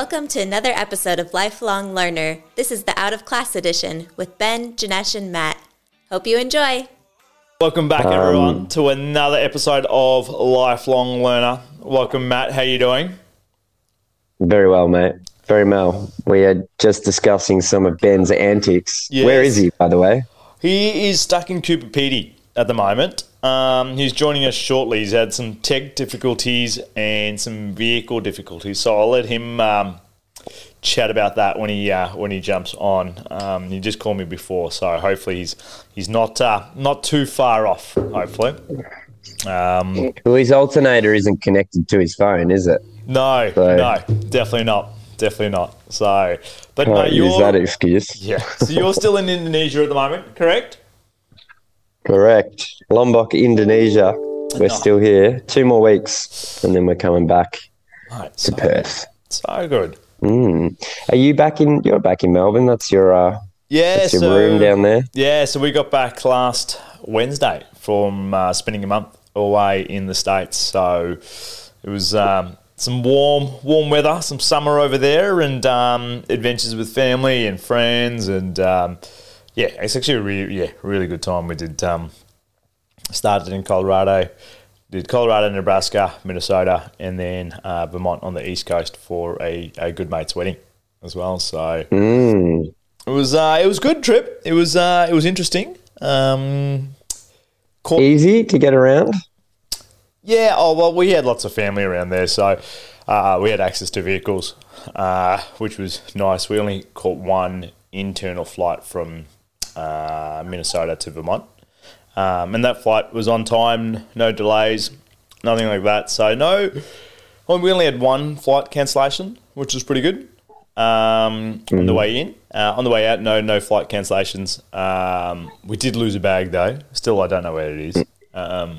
Welcome to another episode of Lifelong Learner. This is the Out of Class edition with Ben, Janesh, and Matt. Hope you enjoy. Welcome back, Um, everyone, to another episode of Lifelong Learner. Welcome, Matt. How are you doing? Very well, mate. Very well. We are just discussing some of Ben's antics. Yes. Where is he, by the way? He is stuck in Coober Pedy at the moment. Um, he's joining us shortly. He's had some tech difficulties and some vehicle difficulties, so I'll let him um, chat about that when he uh, when he jumps on. Um, he just called me before, so hopefully he's he's not uh, not too far off. Hopefully, um, Well, his alternator isn't connected to his phone, is it? no, So- no, definitely not, definitely not. So, but mate, use that excuse. yeah. So you're still in Indonesia at the moment, correct? Correct. Lombok, Indonesia. We're No. still here. Two more weeks, and then we're coming back Right, to so, Perth. so good. Mm. Are you back in? You're back in Melbourne. That's your uh, Yeah, that's your so, room down there. Yeah, so we got back last Wednesday from uh, spending a month away in the states. So it was um, some warm, warm weather, some summer over there, and um, adventures with family and friends, and um, yeah, it's actually a really, yeah, really good time. We did um, started in Colorado, did Colorado, Nebraska, Minnesota, and then uh, Vermont on the east coast for a, a good mate's wedding as well. So. Mm. It was uh, it was a good trip. It was uh, it was interesting. Um, caught, Easy to get around. yeah. Oh well, we had lots of family around there, so uh, we had access to vehicles, uh, which was nice. We only caught one internal flight from uh, Minnesota to Vermont, um, and that flight was on time, no delays, nothing like that. So no, well, we only had one flight cancellation, which was pretty good. Um, on the way in, uh, on the way out, no no flight cancellations. Um, we did lose a bag though. Still, I don't know where it is. Um,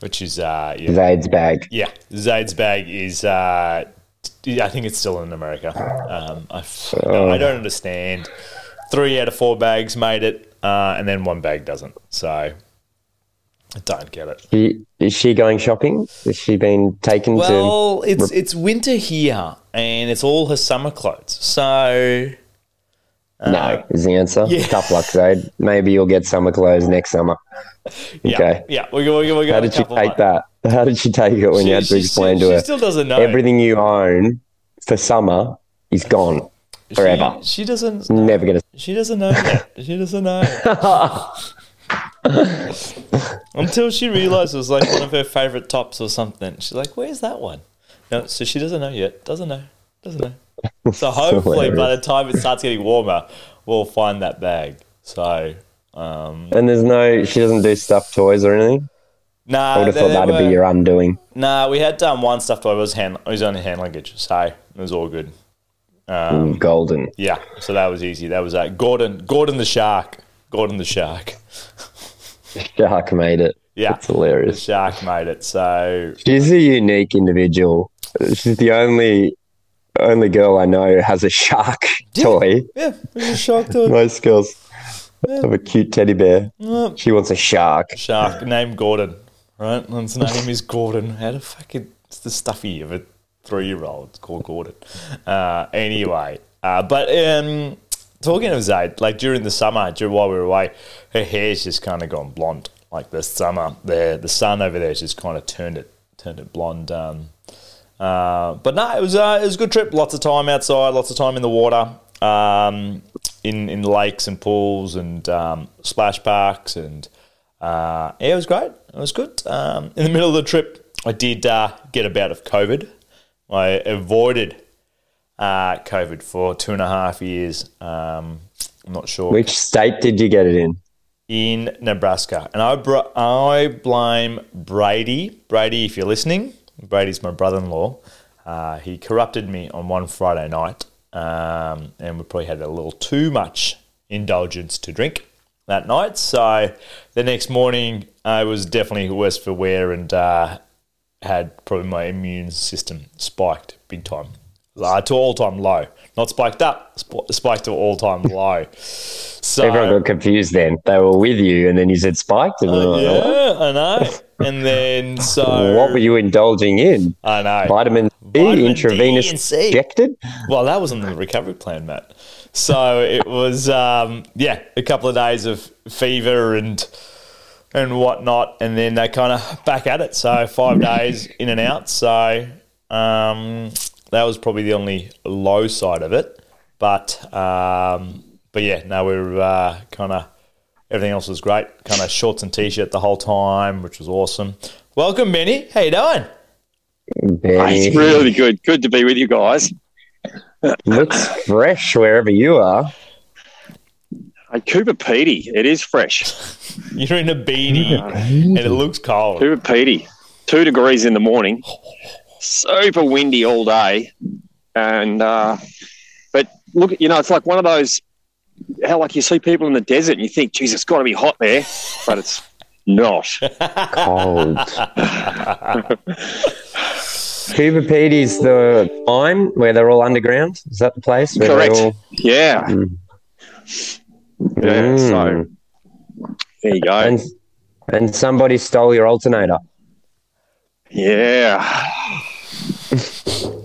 which is uh, yeah, Zaid's bag. yeah, Zaid's bag is. Uh, I think it's still in America. Um, I, f- I don't understand. Three out of four bags made it, uh, and then one bag doesn't. So I don't get it. She, is she going shopping? Has she been taken to? Well, it's it's winter here, and it's all her summer clothes. So No, is the answer. uh, yeah. Tough luck, Zaid. Maybe you'll get summer clothes next summer. Okay. yeah. We go. We go. We go How did she take months. that? How did she take it when She, you had to explain still, to her she still doesn't know everything you own for summer is gone forever? She, she doesn't. Never gonna. She doesn't know yet. She doesn't know. Until she realizes it was like one of her favorite tops or something. She's like, "Where's that one?" No, so she doesn't know yet. Doesn't know. Doesn't know. So hopefully, by the time it starts getting warmer, we'll find that bag. So, um, And there's no. She doesn't do stuffed toys or anything. nah, I would have there- thought that'd be your undoing. Nah, we had um, one stuffed toy. it was hand. It was only hand luggage, so it was all good. Um, Mm, Golden. Yeah, so that was easy. That was uh, Gordon. Gordon the shark. Gordon the shark. Shark made it. Yeah, It's hilarious. Shark made it. So She's a unique individual. She's the only only girl I know who has a shark toy. yeah, a shark to it. Most girls have a cute teddy bear. Yeah. She wants a shark. Shark named Gordon. Right, and his name is Gordon. How the fucking it's the stuffy of a three-year-old. Called Gordon. Uh, anyway, uh, but um, talking of Zaid, like during the summer, during while we were away, her hair's just kind of gone blonde. Like the summer, the the sun over there has just kind of turned it turned it blonde. Um, uh, but no, it was uh, it was a good trip. Lots of time outside, lots of time in the water, um, in in lakes and pools and um, splash parks, and uh, yeah, it was great. It was good. Um, in the middle of the trip, I did uh, get a bout of COVID. I avoided uh, COVID for two and a half years. Um, I'm not sure Which state did you get it in? in Nebraska, and I br- I blame Brady. Brady, if you're listening, Brady's my brother-in-law. Uh, he corrupted me on one Friday night, um, and we probably had a little too much indulgence to drink that night. So the next morning, I was definitely worse for wear and uh, had probably my immune system spiked big time. uh, to all time low. Not spiked up, sp- spiked to all time low. So Everyone got confused then. They were with you, and then you said spiked. And like, yeah, I know. And then so what were you indulging in? I know Vitamin C? Vitamin D intravenous C. injected. Well, that was on the recovery plan, Matt. So it was, um, yeah, a couple of days of fever and and whatnot, and then they kind of back at it. So five days in and out. So um, that was probably the only low side of it. But um, but yeah, no, we were uh, kind of everything else was great. Kind of shorts and t-shirt the whole time, which was awesome. Welcome, Benny. How you doing? Benny. It's really good. Good to be with you guys. looks fresh wherever you are. Hey, Coober Pedy, it is fresh. You're in a beanie, and it looks cold. Coober Pedy, two degrees in the morning, super windy all day, and uh, but look, you know, it's like one of those how like you see people in the desert and you think, geez, it's got to be hot there, but it's not. Cold. Coober Pedy's the mine where they're all underground. Is that the place? Where Correct. All, Yeah, Mm. yeah. So Mm. There you go. and and somebody stole your alternator. yeah.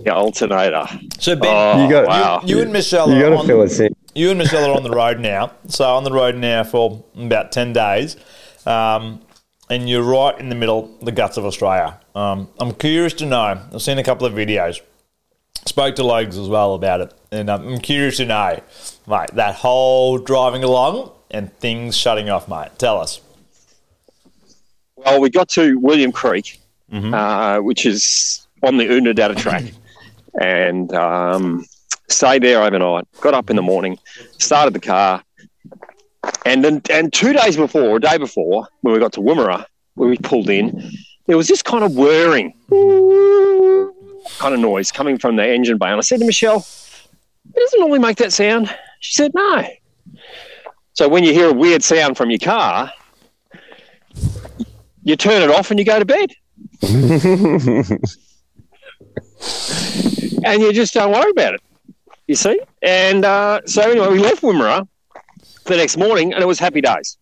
Yeah, alternator. So Ben, Oh, You got- wow. you and Michelle You are got to on, fill us in. you and Michelle are on the road now. So on the road now for about ten days, um, and you're right in the middle, the guts of Australia. Um, I'm curious to know. I've seen a couple of videos. Spoke to Logs as well about it, and um, I'm curious to know, mate, that whole driving along and things shutting off, mate. Tell us. Well, we got to William Creek, uh, which is on the Oodnadatta track, and um, stayed there overnight. Got up in the morning, started the car, and then and two days before, a day before, when we got to Woomera, where we pulled in, there was this kind of whirring kind of noise coming from the engine bay, and I said to Michelle, "It doesn't normally make that sound." She said, "No." So when you hear a weird sound from your car, you turn it off and you go to bed. and you just don't worry about it. You see? And uh, so anyway, we left Woomera the next morning and it was happy days.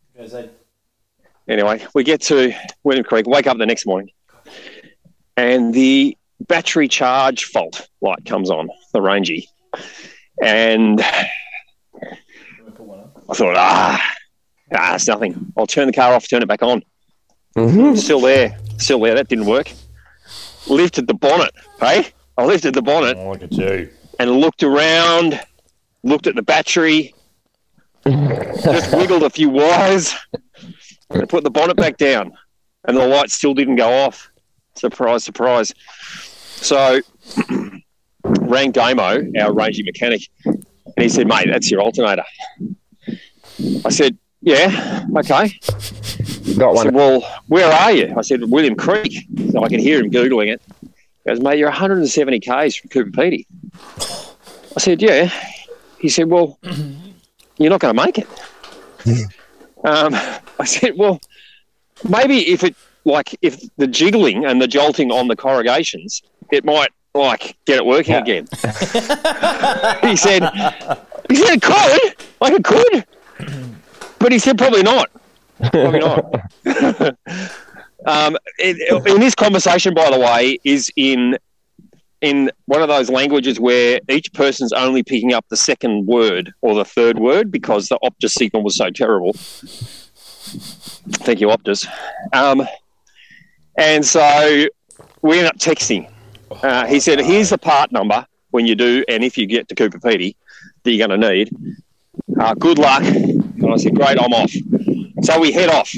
Anyway, we get to William Creek, wake up the next morning, and the battery charge fault light comes on, the Rangy. And I thought, ah, ah, it's nothing. I'll turn the car off, turn it back on. Mhm. Still there, still there. That didn't work. Lifted the bonnet, hey? I lifted the bonnet Oh, look at you. and looked around, looked at the battery, just wiggled a few wires, and put the bonnet back down. And the light still didn't go off. Surprise, surprise. So rang Damo, our ranging mechanic, and he said, mate, that's your alternator. I said, yeah, okay. Got I one. said, well, where are you? I said, William Creek. So I can hear him Googling it. He goes, mate, you're 170 Ks from Coober Pedy. I said, yeah. He said, well, you're not going to make it. um, I said, well, maybe if it, like, if the jiggling and the jolting on the corrugations, it might, like, get it working Yeah. again. he said, he said it could, like it could. But he said, probably not. Probably not. um, it, in this conversation, by the way, is in in one of those languages where each person's only picking up the second word or the third word because the Optus signal was so terrible. Thank you, Optus. Um, and so we end up texting. Uh, he said, "Here's the part number when you do, and if you get to Coober Pedy, that you're going to need. Uh, good luck." And I said, "Great, I'm off." So we head off.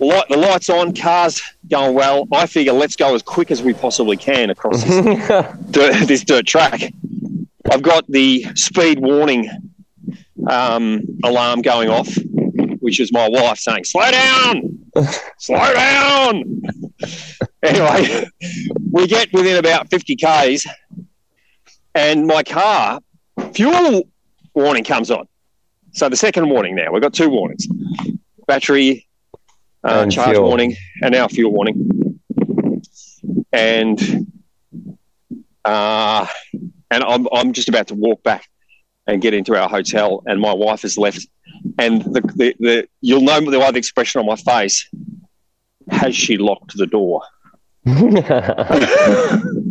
Light, the lights on, cars going well. I figure let's go as quick as we possibly can across this, dirt, this dirt track. I've got the speed warning um, alarm going off, which is my wife saying, "Slow down, slow down." anyway, we get within about 50 k's, and my car fuel warning comes on. So the second warning now, we've got two warnings: battery uh, charge fuel. warning, and now fuel warning. And uh, and I'm I'm just about to walk back and get into our hotel, and my wife has left, and the the, the you'll know the other expression on my face. Has she locked the door?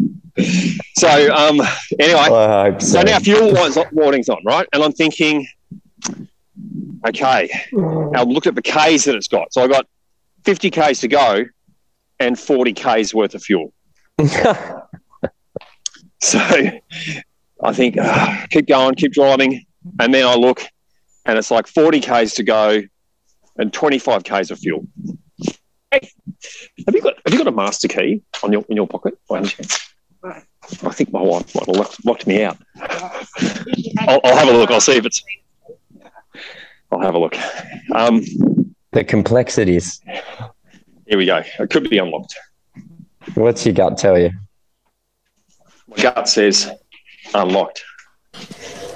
So um, anyway, hope so so. now fuel warning's on, right? And I'm thinking, okay, I'll look at the Ks that it's got. So I got 50 Ks to go and 40 Ks worth of fuel. So I think, ah, keep going, keep driving. And then I look and it's like 40 Ks to go and 25 Ks of fuel. Hey, have you got have you got a master key on your in your pocket? by any chance? I think my wife might have locked, locked me out. I'll, I'll have a look. I'll see if it's. I'll have a look. Um, the complexities. here we go. It could be unlocked. What's your gut tell you? My gut says unlocked.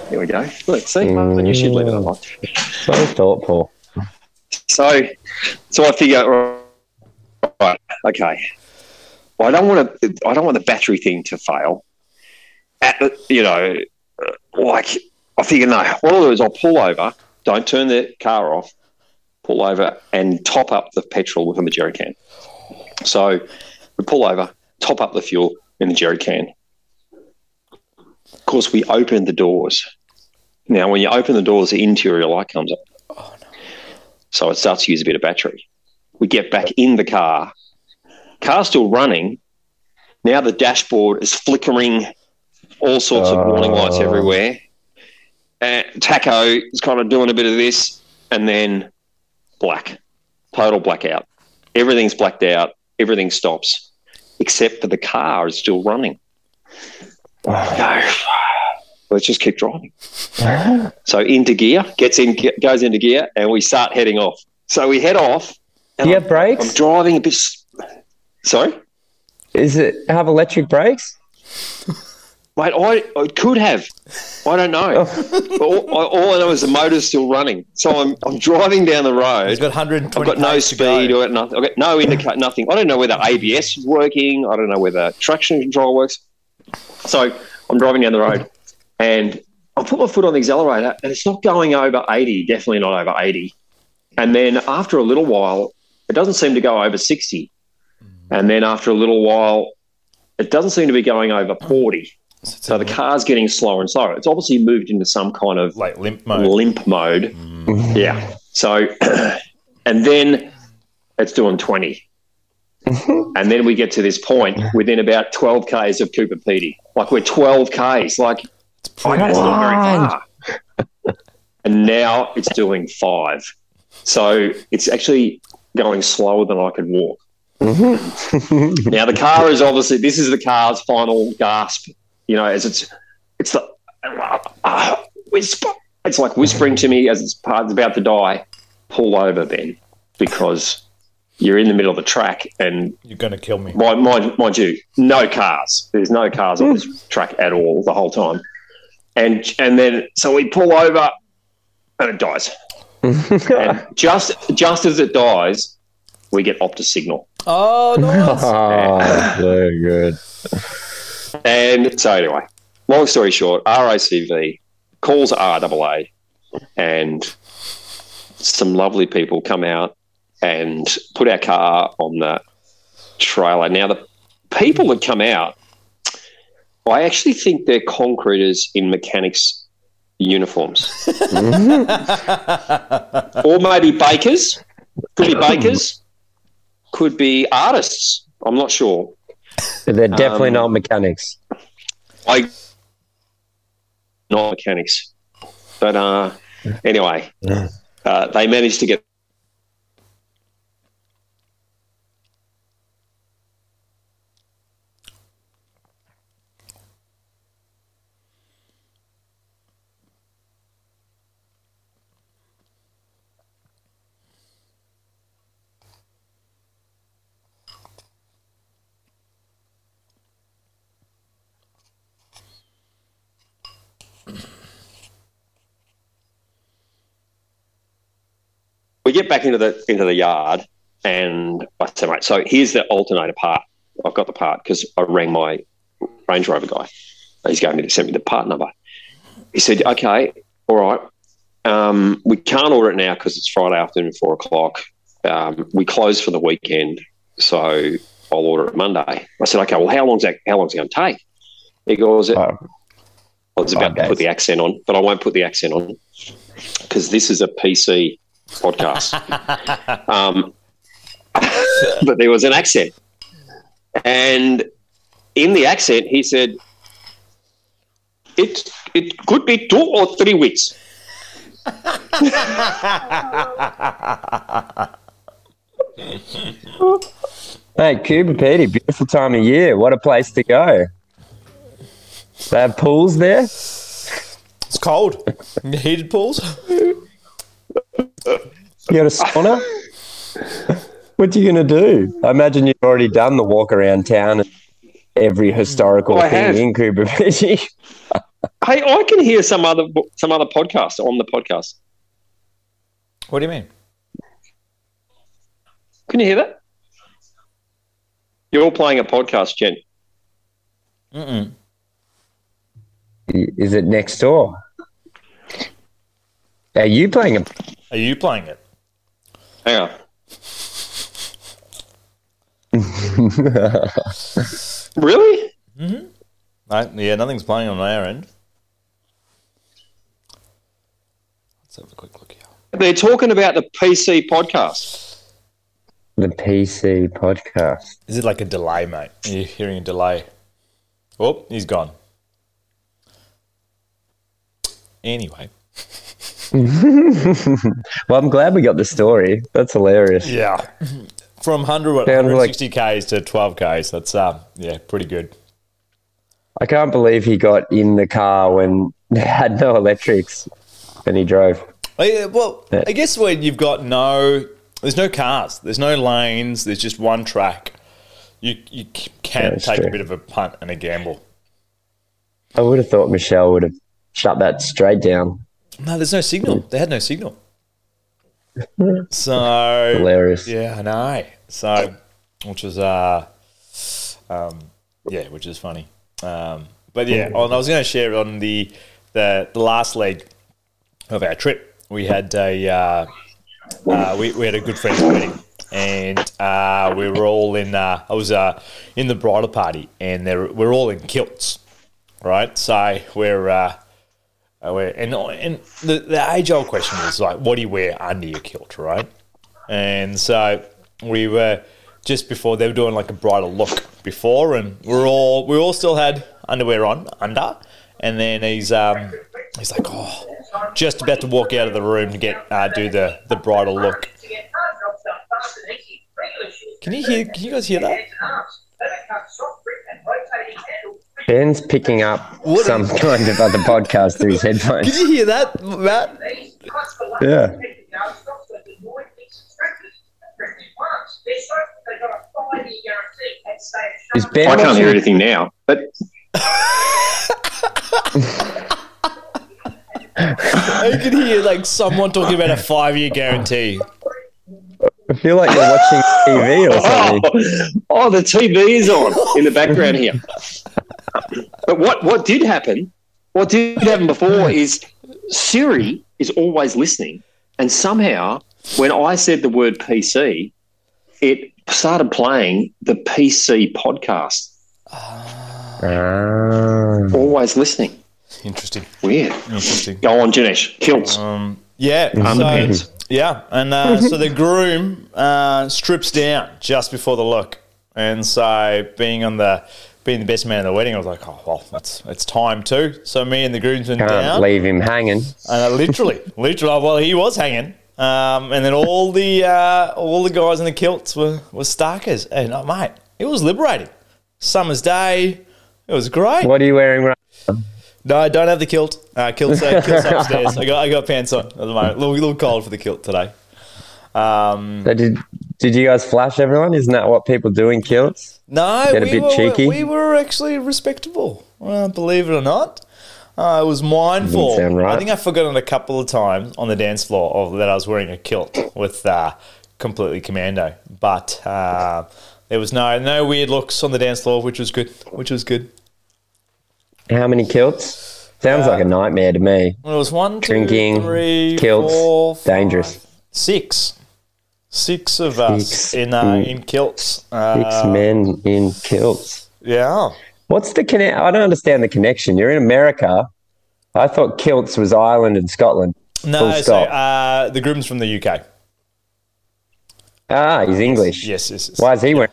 Here we go. Let's see, I knew she'd leave it unlocked. So thoughtful. So, so I figure, right, okay. Well, I don't want to. I don't want the battery thing to fail. At the, you know, like I figure, no. What I'll do is I'll pull over. Don't turn the car off. Pull over and top up the petrol within the jerry can. So we pull over, top up the fuel in the jerry can. Of course, we open the doors. Now, when you open the doors, the interior light comes up. So it starts to use a bit of battery. We get back in the car. Car's still running. Now the dashboard is flickering, all sorts of warning lights Oh. everywhere. And Tacho is kind of doing a bit of this, and then black, total blackout. Everything's blacked out. Everything stops, except for the car is still running. Let's just keep driving. So into gear, gets in, goes into gear, and we start heading off. So we head off. Do you have brakes? I'm driving a bit. Sorry, Is it have electric brakes? mate. I, I could have. I don't know. Oh. All, I- all I know is the motor's still running. So I'm I'm driving down the road. He's got 120 I've got no to go. speed or nothing. I've got no indicator, nothing. I don't know whether ABS is working. I don't know whether traction control works. So I'm driving down the road and I put my foot on the accelerator and it's not going over 80, definitely not over 80. And then after a little while, it doesn't seem to go over 60. And then after a little while, it doesn't seem to be going over 40. So the car's getting slower and slower. It's obviously moved into some kind of like limp mode. limp mode. Mm. Yeah. So, and then it's doing 20. and then we get to this point within about 12 Ks of Coober Pedy. Like we're 12 Ks. Like, I know it's not very far. and now it's doing five. So it's actually going slower than I could walk. Mm-hmm. now the car is obviously this is the car's final gasp. You know, as it's it's the uh, whisper. It's like whispering to me as its part's about to die. Pull over, Ben, because you're in the middle of the track, and You're going to kill me. mind, mind, mind you, no cars. There's no cars on this track at all the whole time. And and then so we pull over, and it dies. and just just as it dies, we get Optus signal. Oh, nice. Oh, very good. And so anyway, long story short, RACV calls RAA, and some lovely people come out and put our car on the trailer. Now the people that come out, I actually think they're concreters in mechanics uniforms, or maybe bakers. Could be bakers. Could be artists. I'm not sure. They're definitely Um, not mechanics. I not mechanics, but uh, anyway, uh, they managed to get. We get back into the into the yard, and I say, mate, so here's the alternator part. I've got the part because I rang my Range Rover guy. He's going to send me the part number. He said, okay, all right. Um, we can't order it now because it's Friday afternoon, four o'clock. Um, we close for the weekend, so I'll order it Monday. I said, okay, well, how long's that? How long's it going to take? He goes, Oh, I was about to put the accent on, but I won't put the accent on because this is a PC podcast. um, but there was an accent. And in the accent, he said, it, it could be two or three weeks. Hey, Coober Pedy, beautiful time of year. What a place to go. They have pools there. It's cold. Heated pools. You got a sauna? what are you going to do? I imagine you've already done the walk around town and every historical I thing have. in Coober Pedy. Hey, I can hear some other some other podcast on the podcast. What do you mean? Can you hear that? You're all playing a podcast, Jen. Mm-mm. Is it next door? Are you playing it? Are you playing it? Hang on. really? Mm-hmm. No, yeah, nothing's playing on our end. Let's have a quick look here. They're talking about the PC podcast. the PC podcast? Is it like a delay, mate? Are you hearing a delay? Oh, he's gone. Anyway. Well, I'm glad we got the story. That's hilarious. Yeah. From 100, what, Sounds like- 160 Ks to 12 Ks. That's, uh, yeah, pretty good. I can't believe he got in the car when they had no electrics and he drove. Yeah, well, Yeah. I guess when you've got no, there's no cars, there's no lanes, there's just one track. You you can that's take a bit of a punt and a gamble. I would have thought Michelle would have shut that straight down. No, there's no signal. They had no signal. So Hilarious. yeah, I know. So, which was uh, um, yeah, which is funny. Um, but yeah, and I was going to share on the, the the last leg of our trip. We had a uh, uh, we, we had a good friend's wedding, and uh, we were all in. Uh, I was uh, in the bridal party, and they're, we're all in kilts, right? So we're. Uh, we're and and the, the age old question is like, what do you wear under your kilt, right? And so we were just before they were doing like a bridal look before, and we're all we all still had underwear on under, and then he's um he's like, oh, just about to walk out of the room to get uh, do the the bridal look. Can you hear? Can you guys hear that? Ben's picking up What- some kind of other podcast through his headphones. Did you hear that, Matt? Yeah. Is Ben I can't watching- hear anything now, but I can hear like someone talking about a five year guarantee. I feel like you're watching TV or oh, something. oh, the TV is on in the background here. But what what did happen? What did happen before is Siri is always listening, and somehow when I said the word PC, it started playing the PC podcast. Ah. Always listening. Interesting. Weird. Interesting. Go on, Janesh. Kilts. Um, yeah. Underpants. So, yeah, and uh, so the groom uh, strips down just before the look, and so being on the being the best man at the wedding, I was like, oh well, it's it's time too. So me and the groomsmen Can't down, leave him hanging. and I literally, literally, well, he was hanging. Um, and then all the uh, all the guys in the kilts were, were starkers, and uh, mate, it was liberating. Summer's day, it was great. What are you wearing right No, I don't have the kilt. Uh, kilt's, uh, kilt's upstairs. I got I got pants on at the moment. A little, little cold for the kilt today. Um, So did did you guys flash everyone? Isn't that what people do in kilts? no, Get a we bit were, cheeky? We were actually respectable. Well, believe it or not. Uh, I was mindful. Doesn't sound right. I think I've forgotten a couple of times on the dance floor of, that I was wearing a kilt with uh, completely commando. But uh, there was no no weird looks on the dance floor, which was good. Which was good. How many kilts? Sounds like a nightmare to me. Well, it was one, two, Drinking, three, kilts, four, five, dangerous. Six. Six of us Six. in uh, in kilts. Six Uh, men in kilts. Yeah. What's the connect? I don't understand the connection. You're in America. I thought kilts was Ireland and Scotland. No, so uh, the groom's from the UK. Ah, he's English. Yes, yes. yes. Why is he wearing?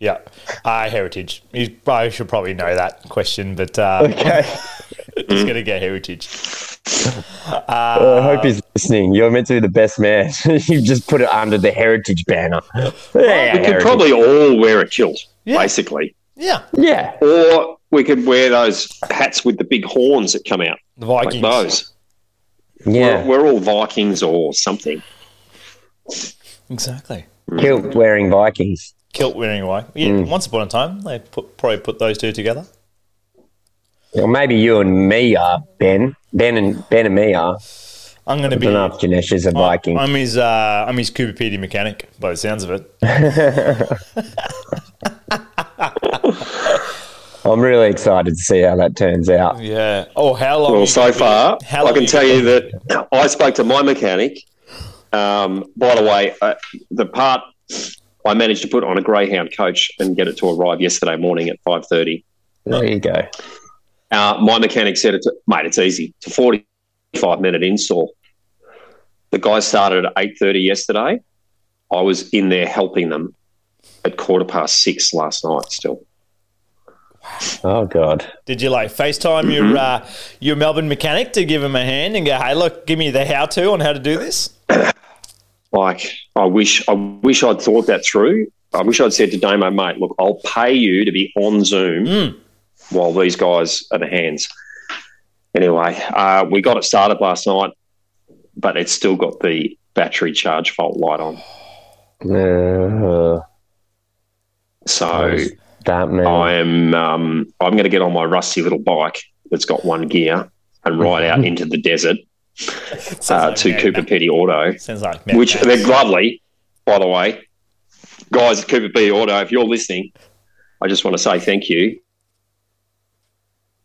Yeah, uh, heritage. You probably should probably know that question, but uh, Okay. he's going to get heritage. I hope he's listening. You're meant to be the best man. you just put it under the heritage banner. Yeah, We could probably all wear a kilt, Yeah. basically. Yeah, Yeah. Or we could wear those hats with the big horns that come out, the like Vikings. those. Yeah. We're, we're all Vikings or something. Exactly. Kilt wearing Vikings. Kilt wearing away. Yeah, Mm. once upon a time, they put, probably put those two together. Or maybe you and me are Ben. Ben and Ben and me are. I'm going to be. don't Janesh is a Viking. I'm his. Uh, I'm his Coober Pedy mechanic, by the sounds of it. I'm really excited to see how that turns out. Yeah. Oh, how long? Well, so gonna be- far, how I can tell you be- that I spoke to my mechanic. Um, by the way, uh, the part I managed to put on a Greyhound coach and get it to arrive yesterday morning at five thirty. There you go. Uh, my mechanic said, it's, "Mate, it's easy. It's a forty-five minute install." The guy started at eight thirty yesterday. I was in there helping them at quarter past six last night. Still, Oh God. Did you like FaceTime Mm-hmm. your uh, your Melbourne mechanic to give him a hand and go, "Hey, look, give me the how-to on how to do this"? like I wish, I wish I'd thought that through. I wish I'd said to Damo, mate, look, I'll pay you to be on Zoom Mm. while these guys are the hands. Anyway, uh, we got it started last night, but it's still got the battery charge fault light on. Uh, So that man. I am um, I'm going to get on my rusty little bike that's got one gear and ride out into the desert uh, like to Mad Cooper Max. Petty Auto, Sounds like Mad which Max. they're lovely, by the way. Guys at Coober Pedy Auto, if you're listening, I just want to say thank you.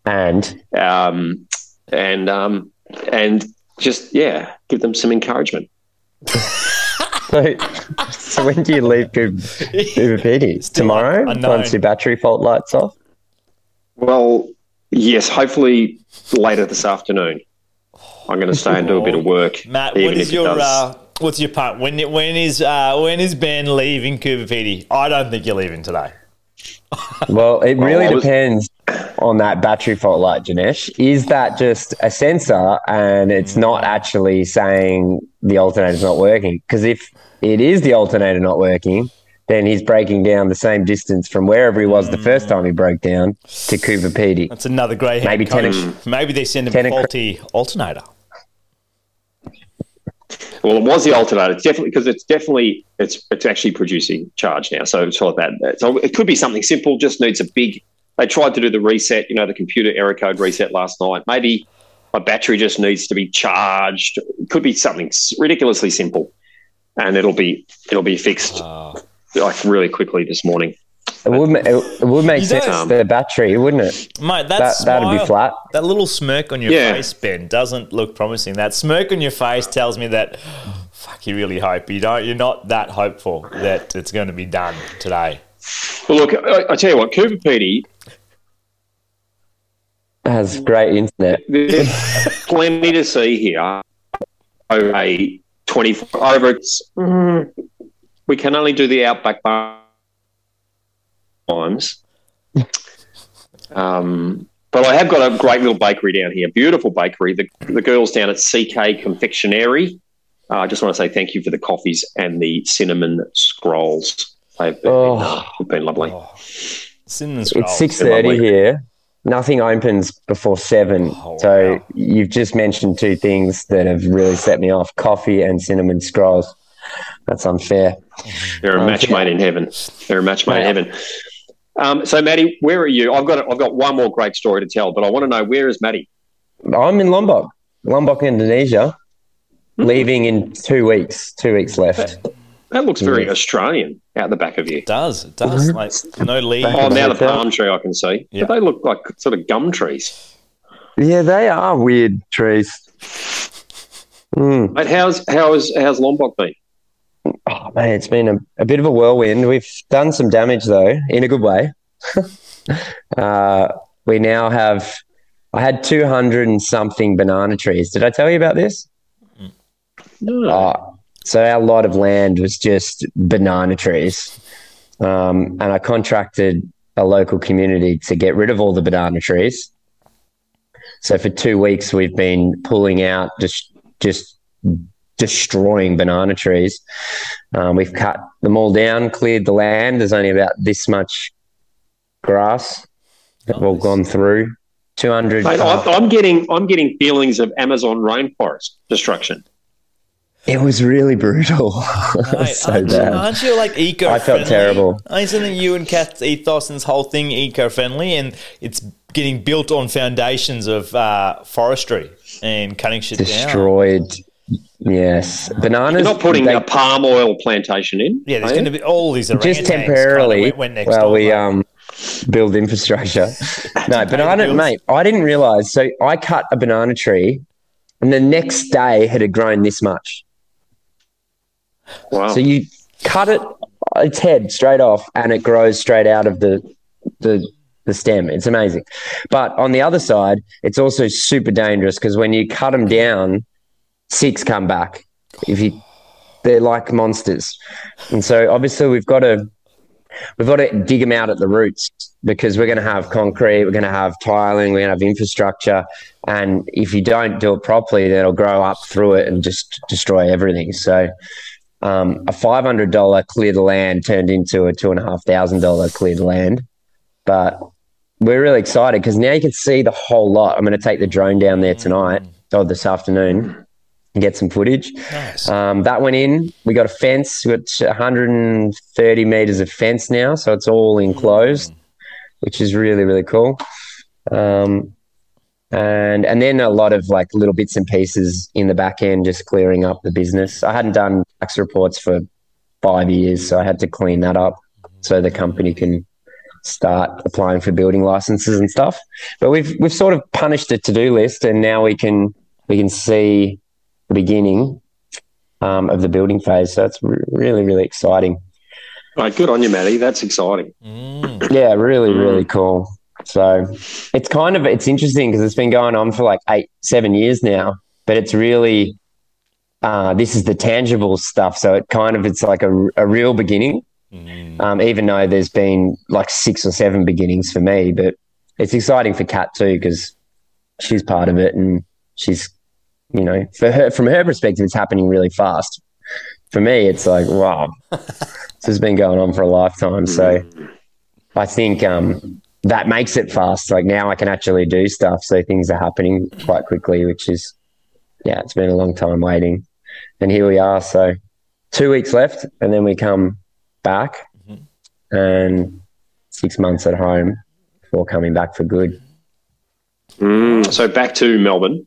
and Um, and um, and just yeah, give them some encouragement. so, so when do you leave Cooper, Coober Pedy? Tomorrow? unknown. Once your battery fault lights off? Well, yes, hopefully later this afternoon. I'm going to stay and do a bit of work. Matt, even what is if your does- uh, what's your punt? When when is uh, when is Ben leaving Coober Pedy? I don't think you're leaving today. Well, it really I was- depends on that battery fault light, Janesh. Is that just a sensor and it's not actually saying the alternator's not working? Because if it is the alternator not working, then he's breaking down the same distance from wherever he was the first time he broke down to Coober Pedy. That's another grey Maybe coach. ten Maybe they send him ten a and- faulty alternator. Well, it was the alternator. It's definitely because it's definitely it's it's actually producing charge now. So it's all that. So it could be something simple. Just needs a big. They tried to do the reset. You know, the computer error code reset last night. Maybe my battery just needs to be charged. It could be something ridiculously simple, and it'll be it'll be fixed Uh, like really quickly this morning. It would, it, it would make sense don't- for the battery, wouldn't it? mate, That, that that'd be flat. That little smirk on your Yeah. face, Ben, doesn't look promising. That smirk on your face tells me that, fuck, you really hope you don't. You're not that hopeful that it's going to be done today. Well, look, I, I tell you what, Coober Pedy, has great internet. there's plenty to see here. Over a twenty-four over. It's, mm, we can only do the outback bar times. Um, but I have got a great little bakery down here, beautiful bakery. The, the girls down at CK Confectionery. Uh, I just want to say thank you for the coffees and the cinnamon scrolls. They've been, Oh. uh, been lovely. Oh, cinnamon scrolls. It's six thirty here. Nothing opens before seven. Oh, so wow. you've just mentioned two things that have really set me off: coffee and cinnamon scrolls. That's unfair. They're a match made in heaven. They're a match made in heaven. Um, so, Maddie, where are you? I've got I've got one more great story to tell, but I want to know where is Maddie? I'm in Lombok, Lombok, Indonesia. Hmm. Leaving in two weeks. Two weeks left. That looks very Yes. Australian out the back of you. It does. It does. Like, no leaves. Oh, now the palm tree I can see, Yeah. but they look like sort of gum trees. Yeah, they are weird trees. Mm. Mate, how's how's how's Lombok been? Oh, man, it's been a, a bit of a whirlwind. We've done some damage though, in a good way. uh, we now have. I had two hundred and something banana trees. Did I tell you about this? Oh, so our lot of land was just banana trees, um, and I contracted a local community to get rid of all the banana trees. So for two weeks, we've been pulling out just just destroying banana trees. Um, we've cut them all down, cleared the land. There's only about this much grass that we've all gone through. Two hundred. Mate, I'm, I'm getting I'm getting feelings of Amazon rainforest destruction. It was really brutal. Mate, so aren't, you, bad. aren't you like eco? I felt terrible. Isn't you and Kat's ethos and this whole thing eco-friendly, and it's getting built on foundations of uh, forestry and cutting shit down. Destroyed. Yes, bananas. You're not putting they- a palm oil plantation in. Yeah, there's going to be all these orangutans just temporarily Kind of went, went next while door, we mate. um build infrastructure. no, pay the banana, bills. mate. I didn't realize. So I cut a banana tree, and the next day it had grown this much. Wow. So you cut it, its head straight off, and it grows straight out of the the the stem. It's amazing. But on the other side, it's also super dangerous because when you cut them down, six come back. If you, they're like monsters, and so obviously we've got to we've got to dig them out at the roots because we're going to have concrete, we're going to have tiling, we're going to have infrastructure, and if you don't do it properly, then it'll grow up through it and just destroy everything. So um, a five hundred dollar clear the land turned into a two and a half thousand dollar clear the land. But we're really excited because now you can see the whole lot. I'm going to take the drone down there tonight or this afternoon and get some footage. nice. Um, that went in. We got a fence. We got 130 meters of fence now, so it's all enclosed, which is really really cool. Um, and and then a lot of like little bits and pieces in the back end, just clearing up the business. I hadn't done tax reports for five years, so I had to clean that up so the company can start applying for building licenses and stuff. But we've we've sort of punished a to do list, and now we can we can see the beginning um, of the building phase. So it's re- really really exciting. Right, good on you, Matty. That's exciting. Mm. Yeah, really really cool. So it's kind of it's interesting because it's been going on for like eight seven years now, but it's really uh, this is the tangible stuff. So it kind of it's like a, a real beginning. Mm. um, even though there's been like six or seven beginnings for me. But it's exciting for Kat too because she's part of it, and she's, you know, for her from her perspective, it's happening really fast. For me, it's like wow, this has been going on for a lifetime. So I think um, that makes it fast. Like now, I can actually do stuff, so things are happening quite quickly, which is yeah, it's been a long time waiting, and here we are. So two weeks left, and then we come back and six months at home before coming back for good. Mm, so back to Melbourne.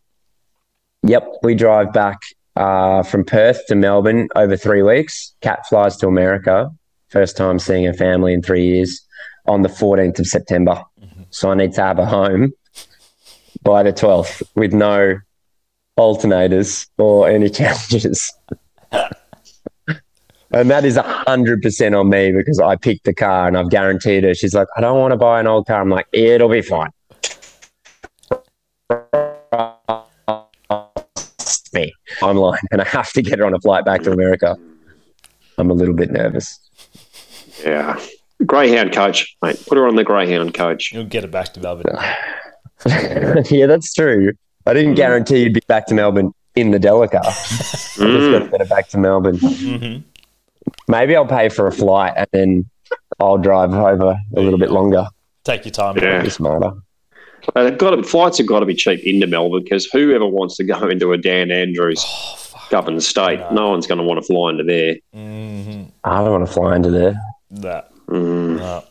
Yep, we drive back uh, from Perth to Melbourne over three weeks. Cat flies to America, first time seeing her family in three years, on the 14th of September. So I need to have a home by the 12th with no alternators or any challenges. And that is 100% on me because I picked the car and I've guaranteed her. She's like, I don't want to buy an old car. I'm like, it'll be fine. Me. I'm lying and I have to get her on a flight back to America. I'm a little bit nervous. Yeah. Greyhound coach, mate. Put her on the Greyhound coach. You'll get her back to Melbourne. yeah, that's true. I didn't guarantee you'd be back to Melbourne in the Delica. I just got to get it back to Melbourne. hmm Maybe I'll pay for a flight and then I'll drive over a little bit longer. Take your time. Yeah. Be smarter. Uh, got to, flights have got to be cheap into Melbourne because whoever wants to go into a Dan Andrews Oh, governed state, No. no one's going to want to fly into there. hmm I don't want to fly into there. That. Mm. No.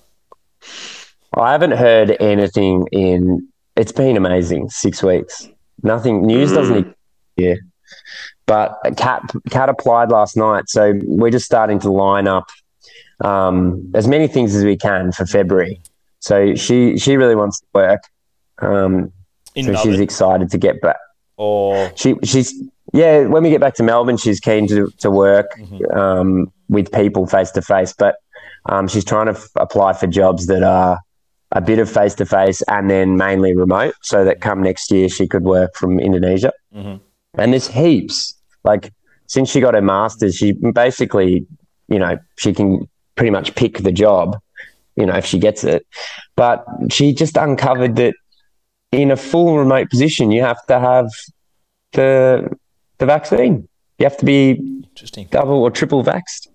I haven't heard anything in. It's been amazing. Six weeks. Nothing. News Mm. doesn't exist here. But Cat Cat applied last night, so we're just starting to line up um, as many things as we can for February. So she she really wants to work. Um, In so she's excited to get back. Or She she's yeah. When we get back to Melbourne, she's keen to to work Mhm. um, with people face to face, but um, she's trying to f- apply for jobs that are a bit of face to face, and then mainly remote, so that come next year she could work from Indonesia. Mhm. And there's heaps. Like since she got her masters, she basically, you know, she can pretty much pick the job, you know, if she gets it. But she just uncovered that in a full remote position, you have to have the the vaccine. You have to be Interesting. double or triple vaxxed.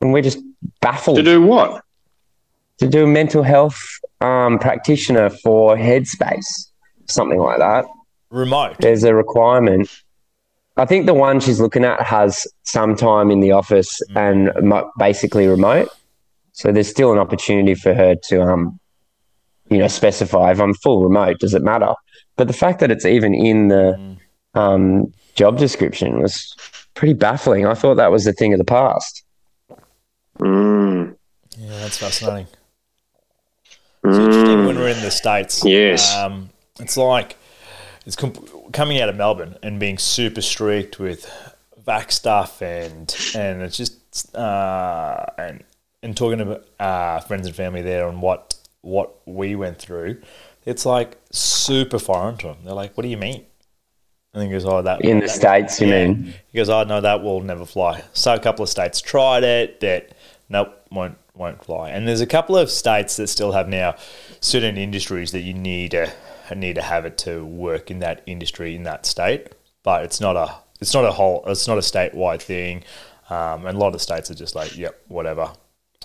And we're just baffled To do what? to do a mental health um, practitioner for Headspace, something like that. Remote. There's a requirement. I think the one she's looking at has some time in the office and mo- basically remote. So there's still an opportunity for her to, um, you know, specify if I'm full remote, does it matter? But the fact that it's even in the um, job description was pretty baffling. I thought that was the thing of the past. Mm. Yeah, that's fascinating. It's interesting when we're in the states. Yes. um, it's like it's comp- coming out of Melbourne and being super strict with vac stuff and and it's just uh, and and talking to uh, friends and family there on what what we went through. It's like super foreign to them. They're like, "What do you mean?" And he goes, "Oh, that In the that- States, you mean? He goes, "Oh no, that will never fly." So a couple of states tried it. That nope, won't won't fly. And there's a couple of states that still have now certain industries that you need to need to have it to work in that industry in that state. But it's not a it's not a whole it's not a statewide thing. Um, and a lot of states are just like, yep, whatever.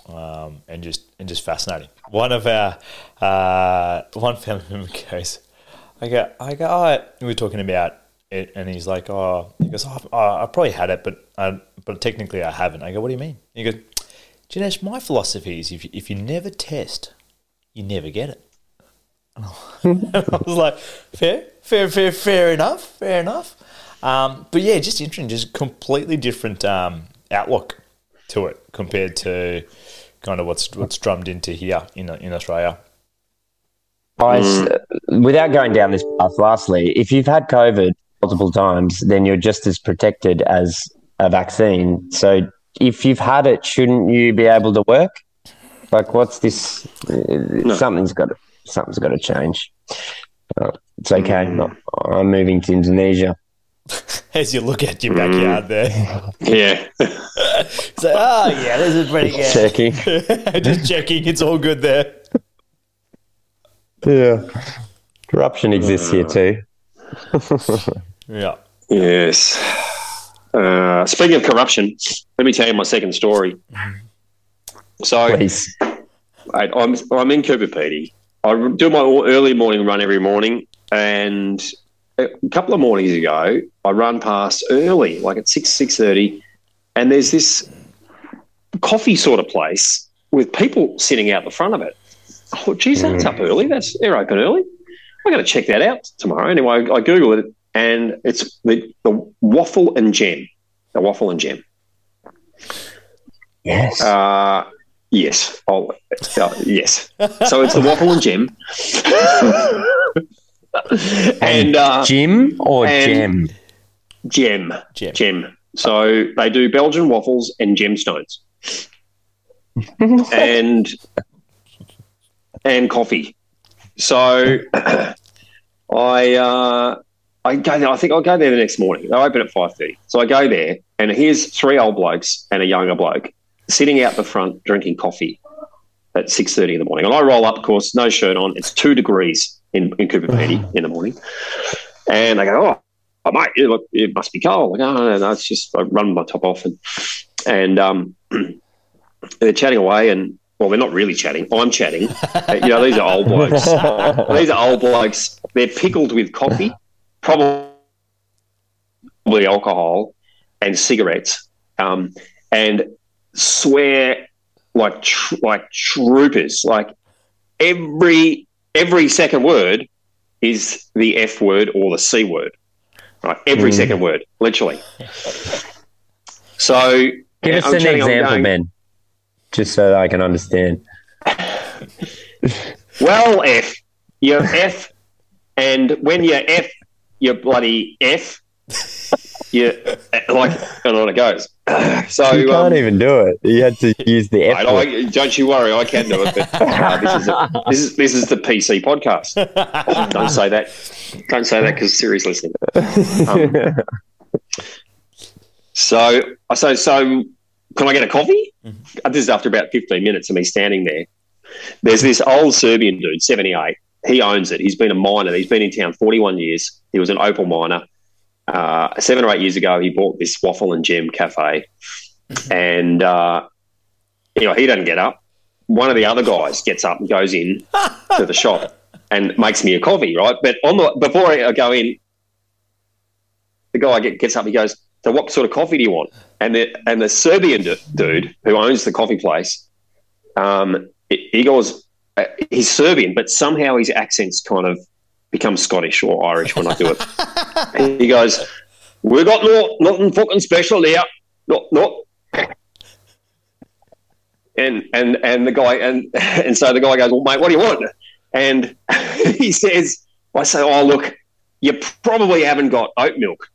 Um, and just and just fascinating. One of our uh, one family member goes, I go, I go, oh, we are talking about it, and he's like, oh, he goes, oh, I probably had it, but I, but technically I haven't. I go, what do you mean? He goes, Janesh, my philosophy is if you, if you never test, you never get it. And I was like, fair, fair, fair, fair enough, fair enough. Um, but yeah, just interesting, just completely different um, outlook to it compared to kind of what's what's drummed into here in in Australia. I, s- without going down this path, lastly, if you've had COVID multiple times, then you're just as protected as a vaccine. So if you've had it, shouldn't you be able to work? Like, what's this? uh, Something's got to, something's got to change. Uh, it's okay. Not, I'm moving to Indonesia. As you look at your backyard there, Yeah. so oh yeah, this is pretty good. Checking. just checking, it's all good there. yeah. Corruption exists here too. Yeah. yes. Uh, speaking of corruption, let me tell you my second story. So Please. I, I'm I'm in Coober Pedy. I do my early morning run every morning, and a couple of mornings ago, I run past early, like at six six thirty, and there's this coffee sort of place with people sitting out the front of it. Oh, geez, that's up early. That's they're open early. I got to check that out tomorrow. Anyway, I Google it, and it's the, the waffle and gem, the waffle and gem. Yes. Uh, yes. Oh, uh, yes. So it's the waffle and gem. and uh, Jim or and- Gem? gem. Gem. Gem. So they do Belgian waffles and gemstones. and and coffee. So I uh, I go there. I think I'll go there the next morning. They open at five thirty. So I go there, and here's three old blokes and a younger bloke sitting out the front drinking coffee at six thirty in the morning. And I roll up, of course, no shirt on. It's two degrees in in Coober Pedy in the morning, and I go, oh. Oh, mate, it, look, it must be cold. Like, oh, no, no, it's just I run my top off and and um, they're chatting away, and well, they're not really chatting. I'm chatting. You know, these are old blokes. these are old blokes. They're pickled with coffee, probably alcohol, and cigarettes, um, and swear like tr- like troopers. Like every every second word is the F word or the C word. Right, every Mm. second word, literally. So Give us I'm an example, going, Ben, just so that I can understand. Well, F, you're F, and when you're F, you're bloody F. You like, know how it goes. so You um, can't even do it. You had to use the word. I, don't you worry, I can do it. But uh, this, is a, this is this is the PC podcast. Oh, don't say that. Don't say that because Siri's listening. Um, so I say, so can I get a coffee? Uh, This is after about fifteen minutes of me standing there. There's this old Serbian dude, seventy eight. He owns it. He's been a miner. He's been in town forty one years. He was an opal miner. Uh, seven or eight years ago, he bought this waffle and gem cafe, and uh, you know, he doesn't get up. One of the other guys gets up and goes in to the shop and makes me a coffee, right? But on the before I go in, the guy get, gets up. He goes, "So what sort of coffee do you want?" And the and the Serbian du- dude who owns the coffee place, um, he he goes, uh, he's Serbian, but somehow his accents kind of become Scottish or Irish when I do it. he goes, "We got no nothing fucking special here. No, no, and and and the guy and and so the guy goes, "Well, mate, what do you want?" And he says, "I say, oh look, you probably haven't got oat milk."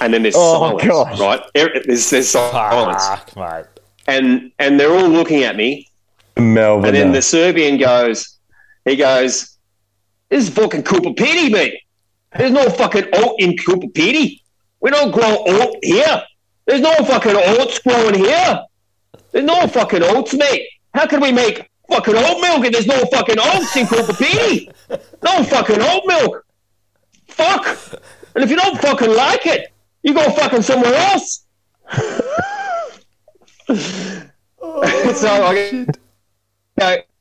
And then there's Oh, silence, gosh. right? There's, there's silence, Fuck, mate. and and they're all looking at me. Melbourne. And then uh, the Serbian goes, he goes, "This is fucking Coober Pedy, mate. There's no fucking oat in Coober Pedy. We don't grow oat here. There's no fucking oats growing here. There's no fucking oats, mate. How can we make fucking oat milk if there's no fucking oats in Coober Pedy? No fucking oat milk. Fuck. And if you don't fucking like it, you go fucking somewhere else. Oh, so I go,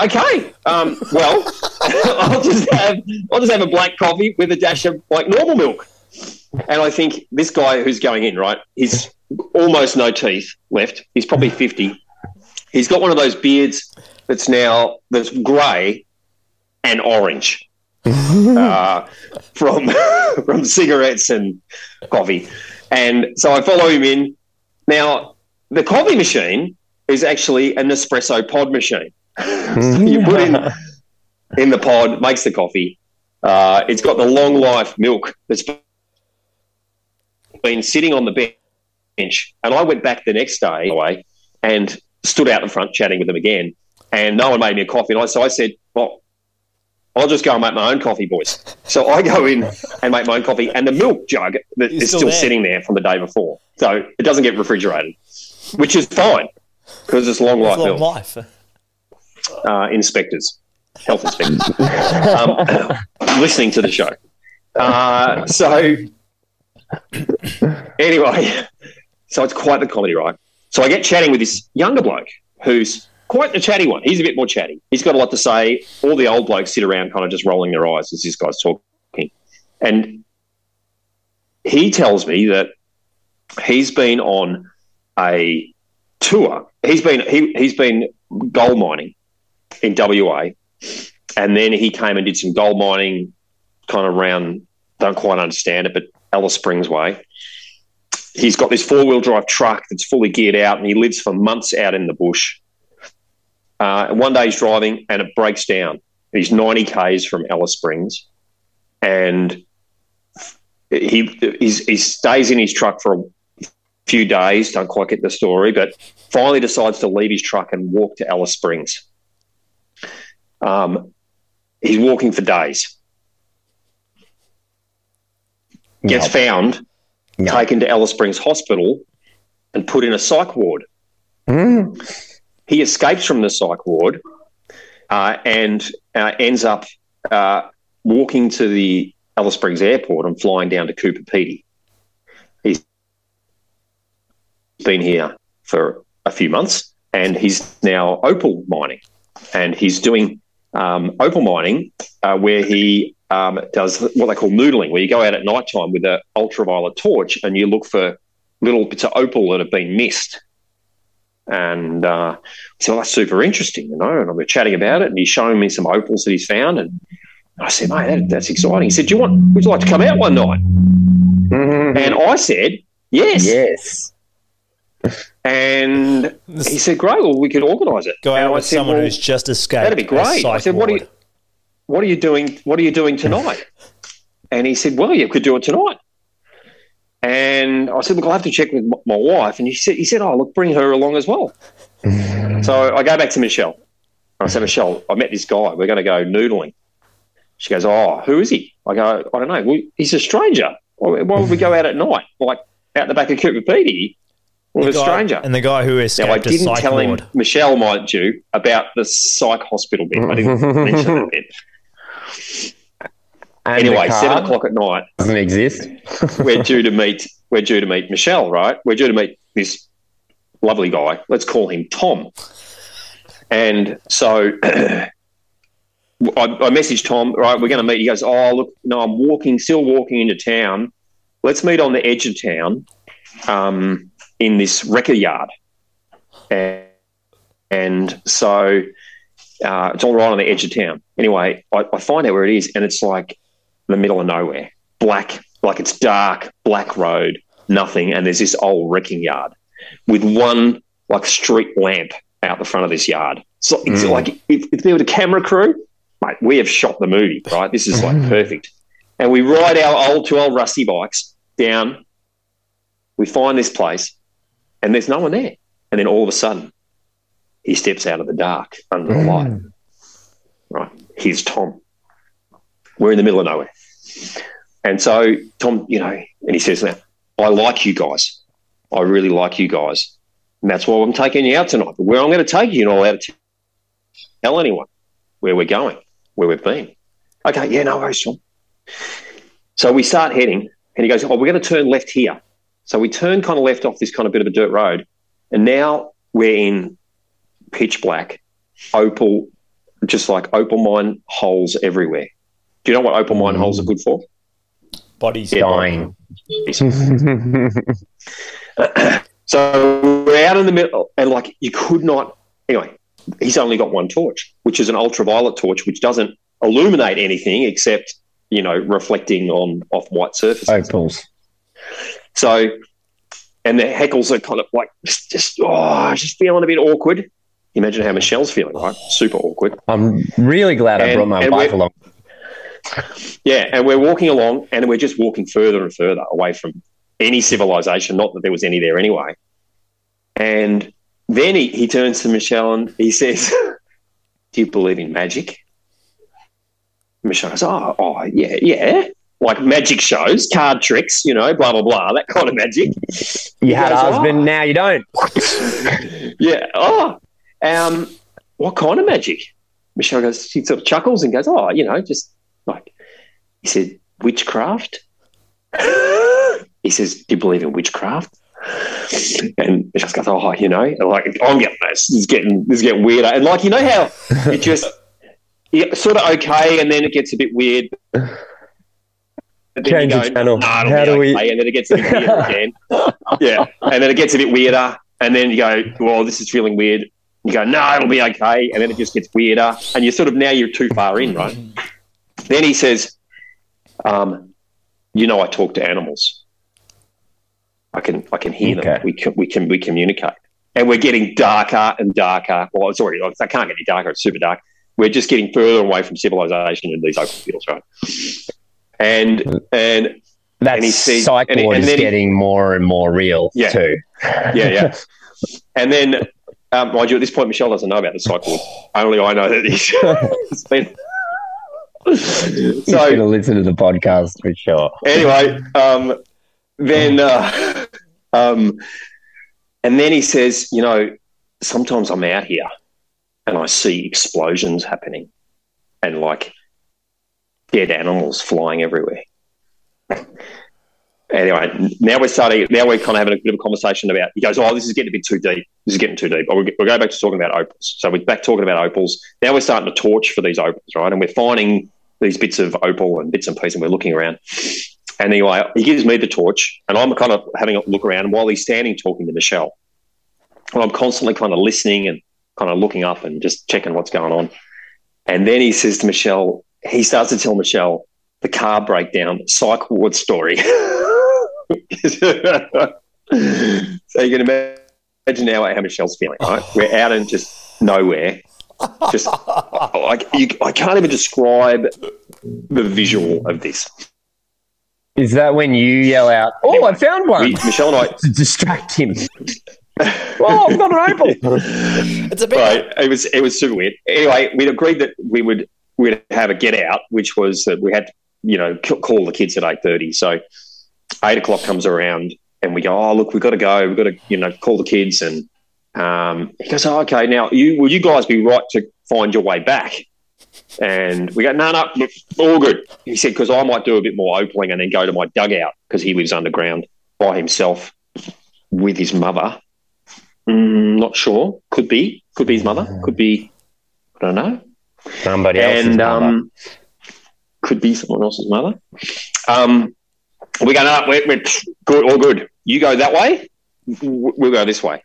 okay. Um, well, I'll just have I'll just have a black coffee with a dash of like normal milk. And I think this guy who's going in, right, he's almost no teeth left. He's probably 50. He's got one of those beards that's now that's grey and orange uh, from from cigarettes and coffee. And so I follow him in. Now, the coffee machine is actually an espresso pod machine. you put in in the pod, makes the coffee. Uh, it's got the long life milk that's been sitting on the bench. And I went back the next day away and stood out in front chatting with them again. And no one made me a coffee. And I, so I said, well, I'll just go and make my own coffee, boys. So I go in and make my own coffee, and the milk jug that It's is still still, there. sitting there from the day before. So it doesn't get refrigerated, which is fine because it's long life Long milk. life. Uh, inspectors, health inspectors, um, listening to the show. Uh, so anyway, so it's quite the comedy, right? So I get chatting with this younger bloke who's quite the chatty one. He's a bit more chatty. He's got a lot to say. All the old blokes sit around kind of just rolling their eyes as this guy's talking. And he tells me that he's been on a tour. He's been he, he's been gold mining in WA, and then he came and did some gold mining kind of around. Don't quite understand it, but Alice Springs way. He's got this four wheel drive truck that's fully geared out, and he lives for months out in the bush. Uh, one day he's driving, and it breaks down. He's ninety k's from Alice Springs, and he he stays in his truck for a few days. Don't quite get the story, but finally decides to leave his truck and walk to Alice Springs. Um, he's walking for days. Gets Yep. found, Yep. taken to Alice Springs Hospital, and put in a psych ward. Mm. He escapes from the psych ward uh, and uh, ends up uh, walking to the Alice Springs airport and flying down to Coober Pedy. He's been here for a few months and he's now opal mining. And he's doing um, opal mining uh, where he um, does what they call noodling, where you go out at night time with an ultraviolet torch and you look for little bits of opal that have been missed. And uh, so that's super interesting, you know. And we're chatting about it, and he's showing me some opals that he's found. And I said, mate, that, that's exciting. He said, Do you want, would you like to come out one night? Mhm. And I said, Yes. Yes. And he said, Great, well, we could organise it. Go and out I with said, someone "Well, who's just escaped. That'd be great. I said, what are you, what are you doing? What are you doing tonight? and he said, well, you could do it tonight. And I said, look, I'll have to check with my wife. And he said, he said, oh, look, bring her along as well. so I go back to Michelle. I said, Michelle, I met this guy. We're going to go noodling. She goes, oh, who is he? I go, I don't know. Well, he's a stranger. Why why would we go out at night, like out the back of Coober Pedy with a The guy- stranger? And the guy who escaped Now, I didn't psych tell him, ward. Michelle, mind you, about the psych hospital bit. I didn't mention that bit. And Anyway, seven o'clock at night, doesn't exist. we're due to meet. We're due to meet Michelle, right? We're due to meet this lovely guy. Let's call him Tom. And so I, I messaged Tom. Right, we're going to meet. He goes, "Oh, look, no, I'm walking, still walking into town. Let's meet on the edge of town, um, in this record yard." And, and so uh, it's all right on the edge of town. Anyway, I, I find out where it is, and it's like the middle of nowhere black, like it's dark, black road, nothing, and there's this old wrecking yard with one like street lamp out the front of this yard. So it's Mm. like if, if there was a camera crew, mate, we have shot the movie, right? This is like perfect. And we ride our old two old rusty bikes down. We find this place, and there's no one there. And then all of a sudden, he steps out of the dark under the light. Mm. Right, here's Tom. We're in the middle of nowhere. And so Tom, you know, and he says, now, I like you guys. I really like you guys. And that's why I'm taking you out tonight. But where I'm going to take you, you're not allowed to tell anyone where we're going, where we've been. Okay, yeah, no worries, Tom. So we start heading, and he goes, Oh, we're going to turn left here. So we turn kind of left off this kind of bit of a dirt road. And now we're in pitch black, opal, just like opal mine holes everywhere. Do you know what opal mine holes are good for? Bodies Dying. So we're out in the middle, and like you could not. Anyway, he's only got one torch, which is an ultraviolet torch, which doesn't illuminate anything except you know reflecting on off white surfaces. Opals. So, and the heckles are kind of like just, just oh, just feeling a bit awkward. Imagine how Michelle's feeling, right? Super awkward. I'm really glad I brought my and wife along. Yeah, and we're walking along, and we're just walking further and further away from any civilization. Not that there was any there anyway. And then he, he turns to Michelle and he says, "Do you believe in magic?" Michelle goes, "Oh, oh yeah, yeah, like magic shows, card tricks, you know, blah blah blah, that kind of magic." You had a husband, "Oh." now you don't. yeah. Oh, um, what kind of magic? Michelle goes, she sort of chuckles and goes, oh, you know, just like, he said, witchcraft. he says, do you believe in witchcraft? And Michelle goes, oh, you know, and like, I'm getting this. This is getting, this is getting weirder. And like, you know how it just, yeah, sort of okay, and then it gets a bit weird. Change you the go, channel. "Nah, it'll How be do we- okay," And then it gets a bit weirder again. Yeah. And then it gets a bit weirder. And then you go, well, this is feeling weird. You go, no, it'll be okay. And then it just gets weirder. And you're sort of, now you're too far in, right? then he says, um, you know, I talk to animals. I can, I can hear Okay. them. We can, we can, we communicate. And we're getting darker and darker. Well, sorry, I can't get any darker. It's super dark. We're just getting further away from civilization in these open fields, right? And, and That And he sees- psych and he- and is then he- getting more and more real Yeah. too. yeah, yeah. And then, um, mind you, at this point, Michelle doesn't know about the psych ward. Only I know that he's it's been. So going to listen to the podcast for sure. anyway, um, then, uh, um, and then he says, you know, sometimes I'm out here and I see explosions happening and like dead animals flying everywhere. Anyway, now we're starting. Now we're kind of having a bit of a conversation about. He goes, "Oh, this is getting a bit too deep. This is getting too deep." But we're, we'll go back to talking about opals. So we're back talking about opals. Now we're starting to torch for these opals, right? And we're finding these bits of opal and bits and pieces, and we're looking around. And anyway, he gives me the torch, and I'm kind of having a look around while he's standing talking to Michelle. And I'm constantly kind of listening and kind of looking up and just checking what's going on. And then he says to Michelle, he starts to tell Michelle the car breakdown psych ward story. so you can imagine now how Michelle's feeling, right? Oh. We're out in just nowhere. Just like you, I can't even describe the visual of this. Is that when you yell out, "Oh, I found one"? We, Michelle and I, to distract him. oh, I've got an opal. It's a bit. right? It was it was super weird. Anyway, we'd agreed that we would we'd have a get out, which was that we had to, you know call the kids at eight thirty. So eight o'clock comes around, and we go, oh look, we've got to go. We've got to you know call the kids, and um, he goes, oh, okay, now you will you guys be right to find your way back? And we go, no, no, all good. He said, because I might do a bit more opaling and then go to my dugout because he lives underground by himself with his mother. Mm, not sure. Could be. Could be his mother. Could be. I don't know. Somebody else's and mother. um, could be someone else's mother. Um, we go, no, we're, we're good, all good. You go that way. We'll go this way.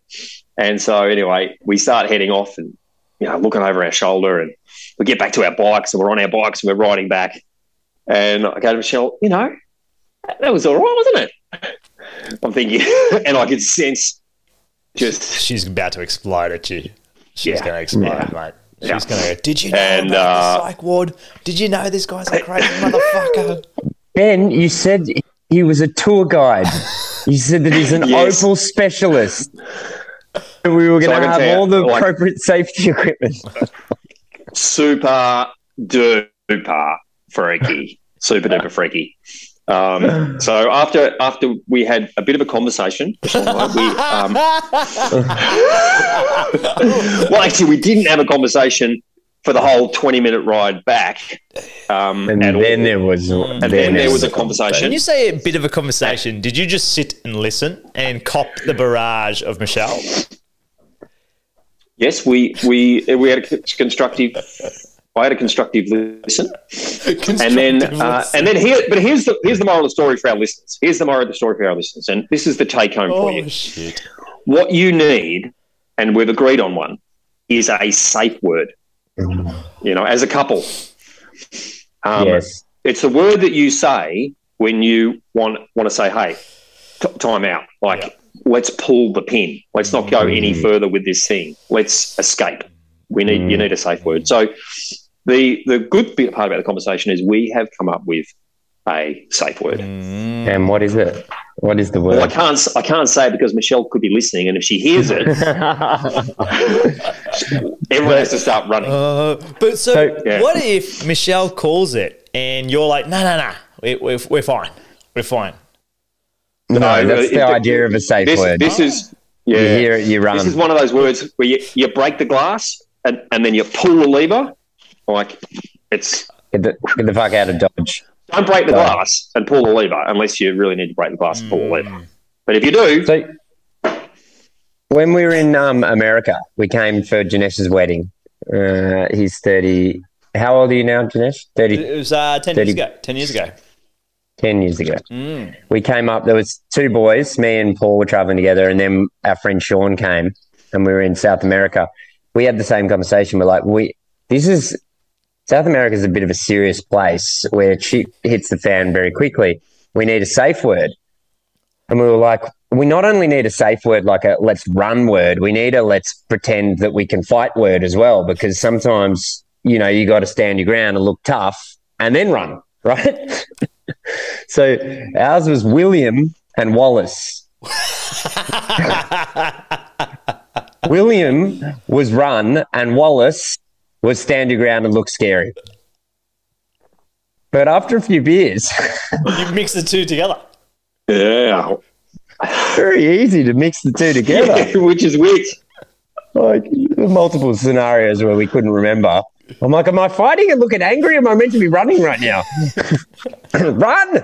And so anyway, we start heading off and you know looking over our shoulder, and we get back to our bikes, and we're on our bikes, and we're riding back. And I go to Michelle, you know, that was all right, wasn't it? I'm thinking, and I could sense just She's about to explode at you. She's Yeah. going to explode, Yeah. mate. She's Yeah. going to go, Did you know And, about uh, the psych ward? Did you know this guy's a crazy motherfucker? Ben, you said he was a tour guide. You said that he's an Yes. opal specialist. We were So going I to can have tell you, all the like- appropriate safety equipment. super duper freaky, super duper freaky. Um, so after after we had a bit of a conversation, we, um, well, actually, we didn't have a conversation for the whole twenty minute ride back. Um, And at all. then there was, and then there was a conversation. When you say a bit of a conversation, did you just sit and listen and cop the barrage of Michelle? Yes, we we we had a constructive. I had a constructive listen, and then uh, and then here. But here's the here's the moral of the story for our listeners. Here's the moral of the story for our listeners, and this is the take home for you. Oh, shit. What you need, and we've agreed on one, is a safe word. You know, as a couple, um, yes. it's a word that you say when you want want to say, "Hey, t- time out." Like, Yeah. let's pull the pin. Let's not go any further with this thing. Let's escape. We need you need a safe word. So, the the good bit part about the conversation is we have come up with a safe word. And what is it? What is the Well, I can't s- I can't say it because Michelle could be listening, and if she hears it, everyone has to start running. Uh, but so, So- Yeah. what if Michelle calls it and you're like, no, no, no, we, we're, we're fine. We're fine. no, that's it- the it- idea of a safe this, word. This is yeah. You hear it, you run. This is one of those words where you, you break the glass and, and then you pull the lever. Like it's Get the, get the fuck out of Dodge. don't break the Right. glass and pull the lever unless you really need to break the glass and pull the lever. But if you do, So, when we were in um, America, we came for Janesh's wedding. Uh, he's 30. How old are you now, Janesh? 30, It was uh, 10 years ago. 10 years ago. 10 years ago. Mm. We came up, there was two boys, me and Paul were traveling together, and then our friend Sean came, and we were in South America. We had the same conversation. We're like, we, this is, South America is a bit of a serious place where shit hits the fan very quickly. We need a safe word. And we were like, we not only need a safe word, like a let's run word, we need a let's pretend that we can fight word as well, because sometimes, you know, you got to stand your ground and look tough and then run, right? so ours was William and Wallace. William was run and Wallace was stand your ground and look scary. But after a few beers, You mix the two together. yeah, very easy to mix the two together. which is which. like multiple scenarios where we couldn't remember. I'm like, am I fighting and looking angry? Or am I meant to be running right now? run.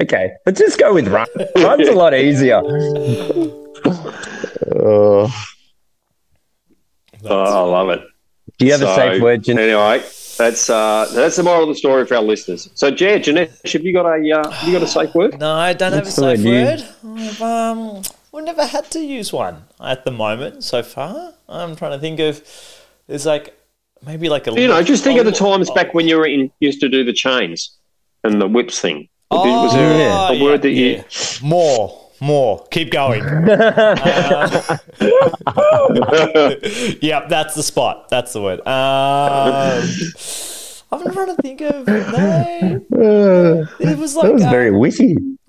Okay, let's just go with run. Run's a lot easier. Oh. Oh, I love it. do you have a safe word, Jan- Anyway, that's uh, that's the moral of the story for our listeners. So, Jed, Janesh, have you got a uh, have you got a safe word? No, I don't have a That's the safe word word. I've, um, we've never had to use one at the moment so far. I'm trying to think of. There's like maybe like a. You know, just think of the oh, times back when you were in used to do the chains and the whips thing. Was there Yeah. a word that you? more, more. Keep going. Um, yep, that's the spot. That's the word. Um, I'm trying to think of no. Uh, It was like that was uh, very witty.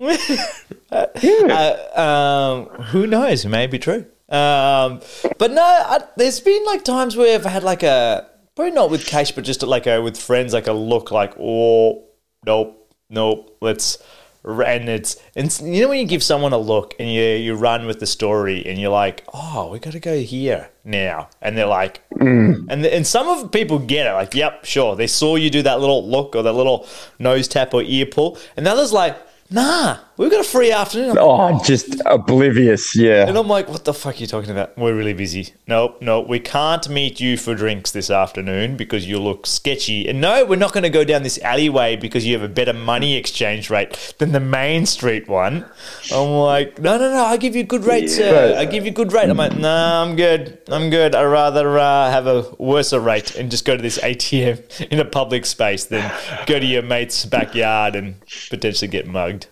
uh, um, who knows? It may be true. Um, but no, I, there's been like times where I've had like a probably not with Cash, but just like a with friends, like a look like oh nope, nope, let's. And it's and you know when you give someone a look and you you run with the story and you're like oh we got to go here now and they're like mm. and and some of people get it like yep sure. They saw you do that little look or that little nose tap or ear pull and the others like nah we've got a free afternoon Oh, I'm just oblivious. Yeah. and I'm like, what the fuck are you talking about? We're really busy. Nope, no, we can't meet you for drinks this afternoon because you look sketchy. And no, we're not going to go down this alleyway because you have a better money exchange rate than the main street one. I'm like, no, no, no, I give you good rate, sir. I give you good rate. I'm like, nah, I'm good. I'm good. I'd rather uh, have a worse rate and just go to this ATM in a public space than go to your mate's backyard and potentially get mugged.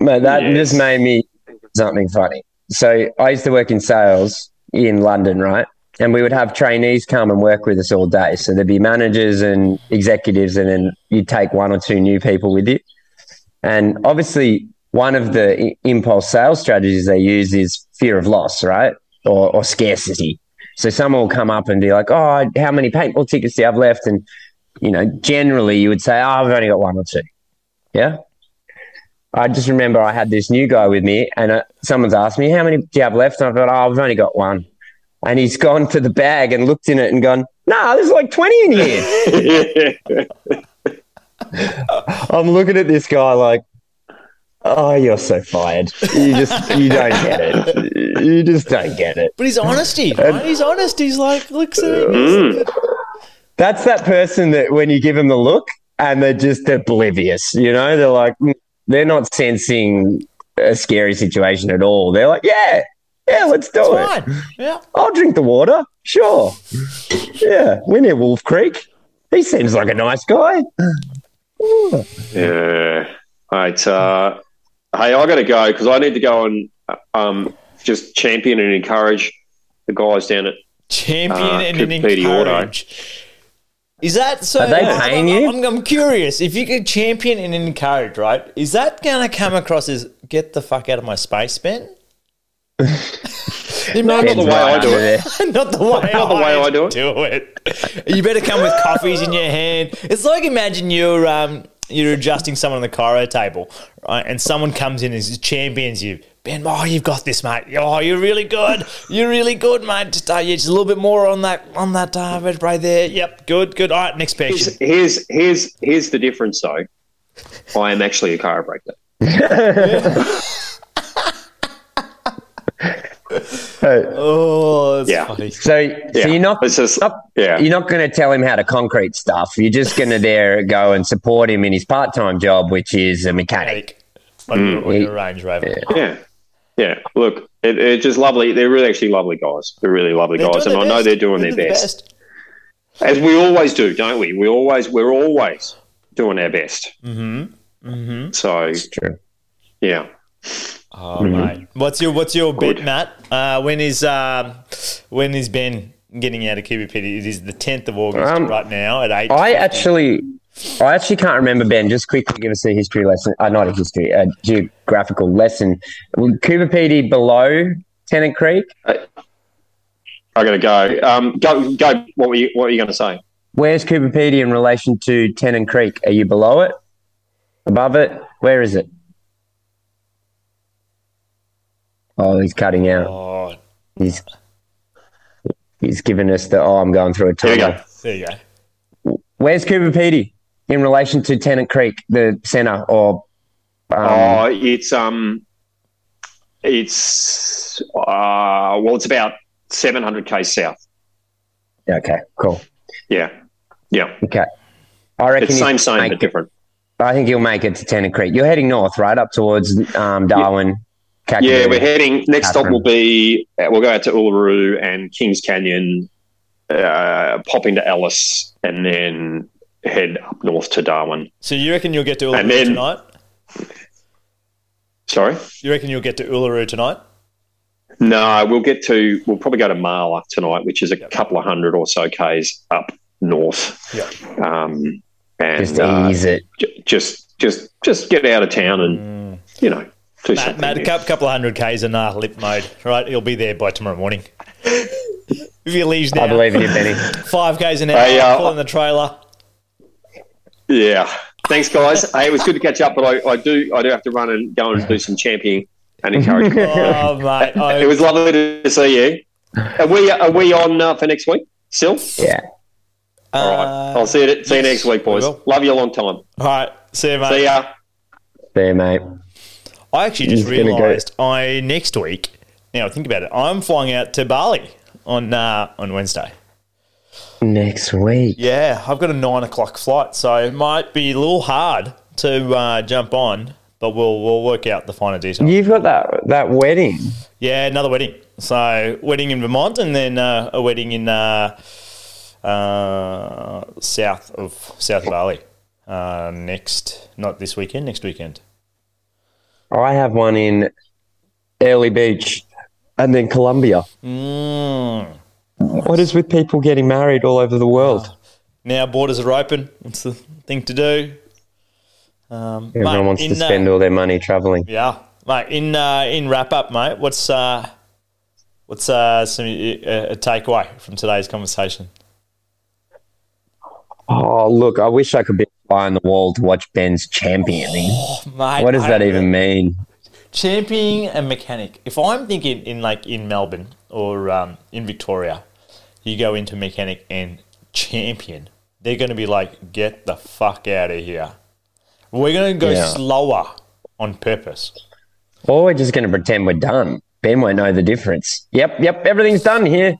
Mate, that Yes. just made me think of something funny. So I used to work in sales in London, right? And we would have trainees come and work with us all day. So there'd be managers and executives, and then you'd take one or two new people with you. And obviously, one of the impulse sales strategies they use is fear of loss, right? Or, or scarcity. So someone will come up and be like, "Oh, how many paintball tickets do you have left?" And you know, generally you would say, "Oh, I've only got one or two. Yeah. I just remember I had this new guy with me, and uh, someone's asked me, "How many do you have left?" And I thought, "Oh, I've only got one." And he's gone to the bag and looked in it and gone, "Nah, there's like twenty in here." I'm looking at this guy like, "Oh, you're so fired. You just you don't get it. You just don't get it." But he's honesty, right? He's honest. He's like, looks at him. Mm. That's that person that when you give them the look and they're just oblivious, you know, they're like, mm, they're not sensing a scary situation at all. They're like, yeah, yeah, let's do it. Fine. Yeah. I'll drink the water. Sure. Yeah, we're near Wolf Creek. He seems like a nice guy. Yeah. Right. Uh, hey, I got to go because I need to go and um, just champion and encourage the guys down at. Champion Uh, and Cooper an Petey Auto. Encourage. Is that so? Are they I'm- paying I'm, you? I'm, I'm curious. If you could champion and encourage, right? Is that going to come across as get the fuck out of my space, Ben? No, not the way I do it. Not the way, Not the way I do it. Do it. You better come with coffees in your hand. It's like imagine you're um you're adjusting someone on the chiro table, right? And someone comes in and champions you. Ben, oh, you've got this, mate. Oh, you're really good. You're really good, mate. Just, uh, yeah, just a little bit more on that on that uh, vertebrae there. Yep, good, good. All right, next patient. Here's here's here's here's the difference though. I am actually a chiropractor. Oh, that's Yeah. funny. So, Yeah. so you're not It's just up- yeah. you're not going to tell him how to concrete stuff. You're just going to there go and support him in his part-time job, which is a mechanic. Like Mm. on your Range Rover. Yeah. Yeah. Yeah, look, it, it's just lovely. They're really actually lovely guys. They're really lovely They're guys, doing and I know they're doing They're their best. as we always do, don't we? We always we're always doing our best. Mm-hmm. Mm-hmm. So It's true. yeah. Oh mate, what's your what's your bet, Good. Matt? Uh, when is um, when is Ben getting out of Coober Pedy? It is the tenth of August Um, right now at eight. I actually, I actually can't remember. Ben, just quickly give us a history lesson. Uh, not a history, a geographical lesson. Coober Pedy below Tennant Creek. I got to go. Um, go go. What were you What were you going to say? Where's Coober Pedy in relation to Tennant Creek? Are you below it? Above it? Where is it? Oh, he's cutting out. Oh, He's he's giving us the. Oh, I'm going through a Here we tunnel. go. there you go. Where's Coober Pedy in relation to Tennant Creek, the centre, or um, oh, it's um, it's uh, well, it's about seven hundred k south. okay, cool. Yeah, yeah. Okay, I reckon It's same, same, but it- different. I think you'll make it to Tennant Creek. You're heading north, right, up towards um, Darwin. Yeah, Kakadu. we're heading. Next stop will be. Uh, we'll go out to Uluru and Kings Canyon, uh, pop into Alice, and then head up north to Darwin. So you reckon you'll get to And Uluru then- tonight? Sorry. You reckon you'll get to Uluru tonight? No, we'll get to. We'll probably go to Marla tonight, which is a couple of hundred or so k's up north. Yeah. Um, and Just uh, ease it. j- just just just get out of town and you know do Matt. Matt, a couple, couple of hundred k's in uh, lip mode, right? He'll be there by tomorrow morning. if he leaves now, I believe in you, Benny. five k's an hour, Hey, uh, pulling the trailer. Yeah. Thanks, guys. hey, it was good to catch up, but I, I do I do have to run and go and do some championing and encouragement. Oh, mate. I, it was lovely to see you. Are we are we on uh, for next week still? Yeah. All right. uh, I'll see you see you next week, boys. Love you a long time. all right. See you, mate. See ya. There, mate. I actually just He's gonna go- realised I next week. Now think about it. I'm flying out to Bali on uh, on Wednesday. Next week. Yeah, I've got a nine o'clock flight, so it might be a little hard to uh, jump on, but we'll we'll work out the finer details. You've got that that wedding. Yeah, another wedding. So wedding in Vermont, and then uh, a wedding in uh, uh, south of South Bali. Uh, next, not this weekend, next weekend. I have one in Early Beach and then Colombia. Mm. What is with people getting married all over the world? Now borders are open. What's the thing to do? Um, Everyone mate, wants to in, uh, spend all their money traveling. Yeah, mate. In uh, in wrap up, mate. What's uh, what's uh, some, uh, a takeaway from today's conversation? Oh, look, I wish I could be a fly on the wall to watch Ben's championing. Mate, What does I- that even mean? Championing a mechanic. If I'm thinking in like in Melbourne or um, in Victoria, you go into mechanic and champion, they're going to be like, "Get the fuck out of here." We're going to go Yeah. slower on purpose. Or we're just going to pretend we're done. Ben won't know the difference. Yep, yep, everything's done here.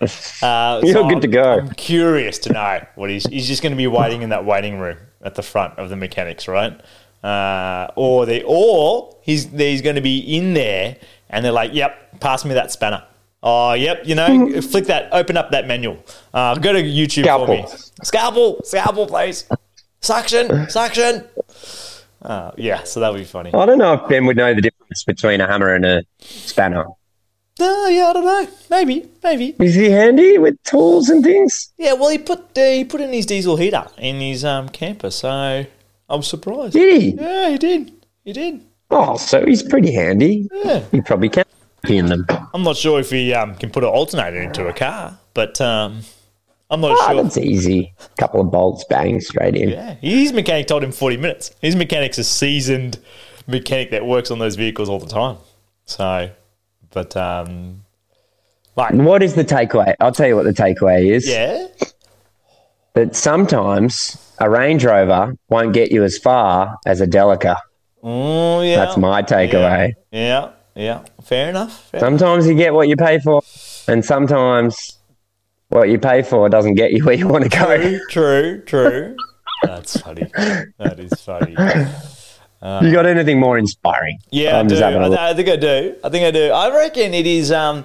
Uh, You're so good to I'm- go. I'm curious to know what he's. He's just going to be waiting in that waiting room at the front of the mechanics, right? Uh, or they, or he's he's going to be in there, and they're like, "Yep, pass me that spanner." Oh, yep, you know, flick that, open up that manual. Uh, go to YouTube for me. Scalpel. Scalpel, scalpel, please. Suction, suction. Uh, yeah, so that would be funny. I don't know if Ben would know the difference between a hammer and a spanner. Uh, yeah, I don't know. Maybe, maybe. Is he handy with tools and things? Yeah, well, he put uh, he put in his diesel heater in his um, camper, so I'm surprised. Did he? Yeah, he did. He did. Oh, so he's pretty handy. Yeah. He probably can in them. I'm not sure if he um, can put an alternator into a car, but um, I'm not Ah, sure. that's easy. A couple of bolts, bang, straight in. Yeah, his mechanic told him 40 minutes. His mechanic's a seasoned mechanic that works on those vehicles all the time. So, but um, like, What is the takeaway? I'll tell you what the takeaway is. yeah, That sometimes a Range Rover won't get you as far as a Delica. oh yeah, That's my takeaway. yeah, yeah. Fair enough. Fair Sometimes you get what you pay for, and sometimes what you pay for doesn't get you where you want to go. True, true, true. That's funny. That is funny. You got anything more inspiring? Yeah, I'm I, do. I. I think I do. I think I do. I reckon it is um,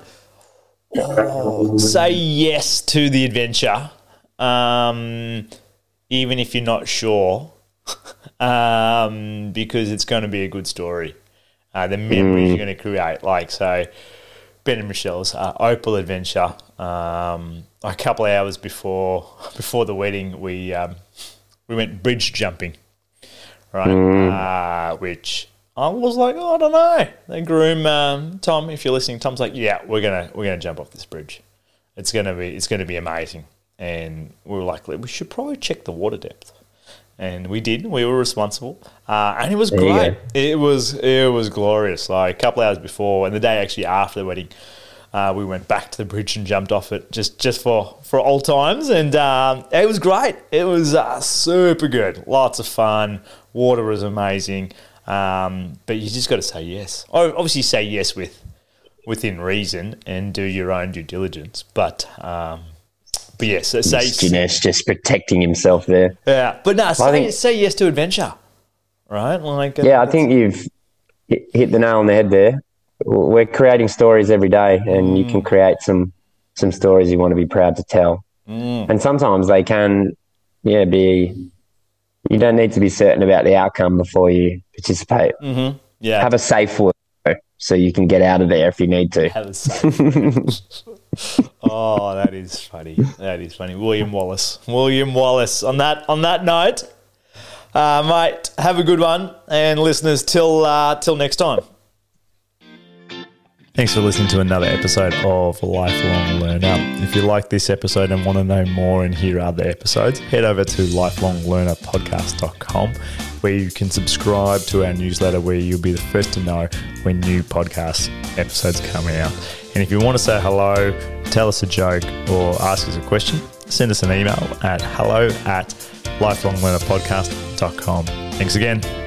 oh, say yes to the adventure, um, even if you're not sure, um, because it's going to be a good story. Uh, the memories you're going to create, like so, Ben and Michelle's uh, Opal adventure. Um, a couple of hours before before the wedding, we um, we went bridge jumping right? Uh, which I was like, oh, I don't know. The groom, um, Tom, if you're listening, Tom's like, yeah, we're gonna we're gonna jump off this bridge. It's gonna be it's gonna be amazing. And we were like, we should probably check the water depth. And we did. We were responsible, uh, and it was you great. It was it was glorious. Like a couple hours before, and the day actually after the wedding, uh, we went back to the bridge and jumped off it just just for for old times, and um, it was great. It was uh, super good, lots of fun. Water was amazing, um, but you just got to say yes. Oh, obviously, say yes with within reason and do your own due diligence. But um, but yes, so say Dinesh just protecting himself there. yeah, but no, say, think- say yes to adventure, right? Like uh, Yeah, I think you've hit the nail on the head there. We're creating stories every day, and you can mm. create some some stories you want to be proud to tell. Mm. And sometimes they can, yeah, be. You don't need to be certain about the outcome before you participate. Mm-hmm. yeah, Have a safe word so you can get out of there if you need to. Oh, that is funny. That is funny. William Wallace. William Wallace. On that on that note, uh, mate, have a good one, and listeners, till uh, till next time. Thanks for listening to another episode of Lifelong Learner. If you like this episode and want to know more and hear other episodes, head over to lifelonglearnerpodcast.com where you can subscribe to our newsletter where you'll be the first to know when new podcast episodes come out. And if you want to say hello, tell us a joke, or ask us a question, send us an email at hello at lifelonglearnerpodcast.com. Thanks again.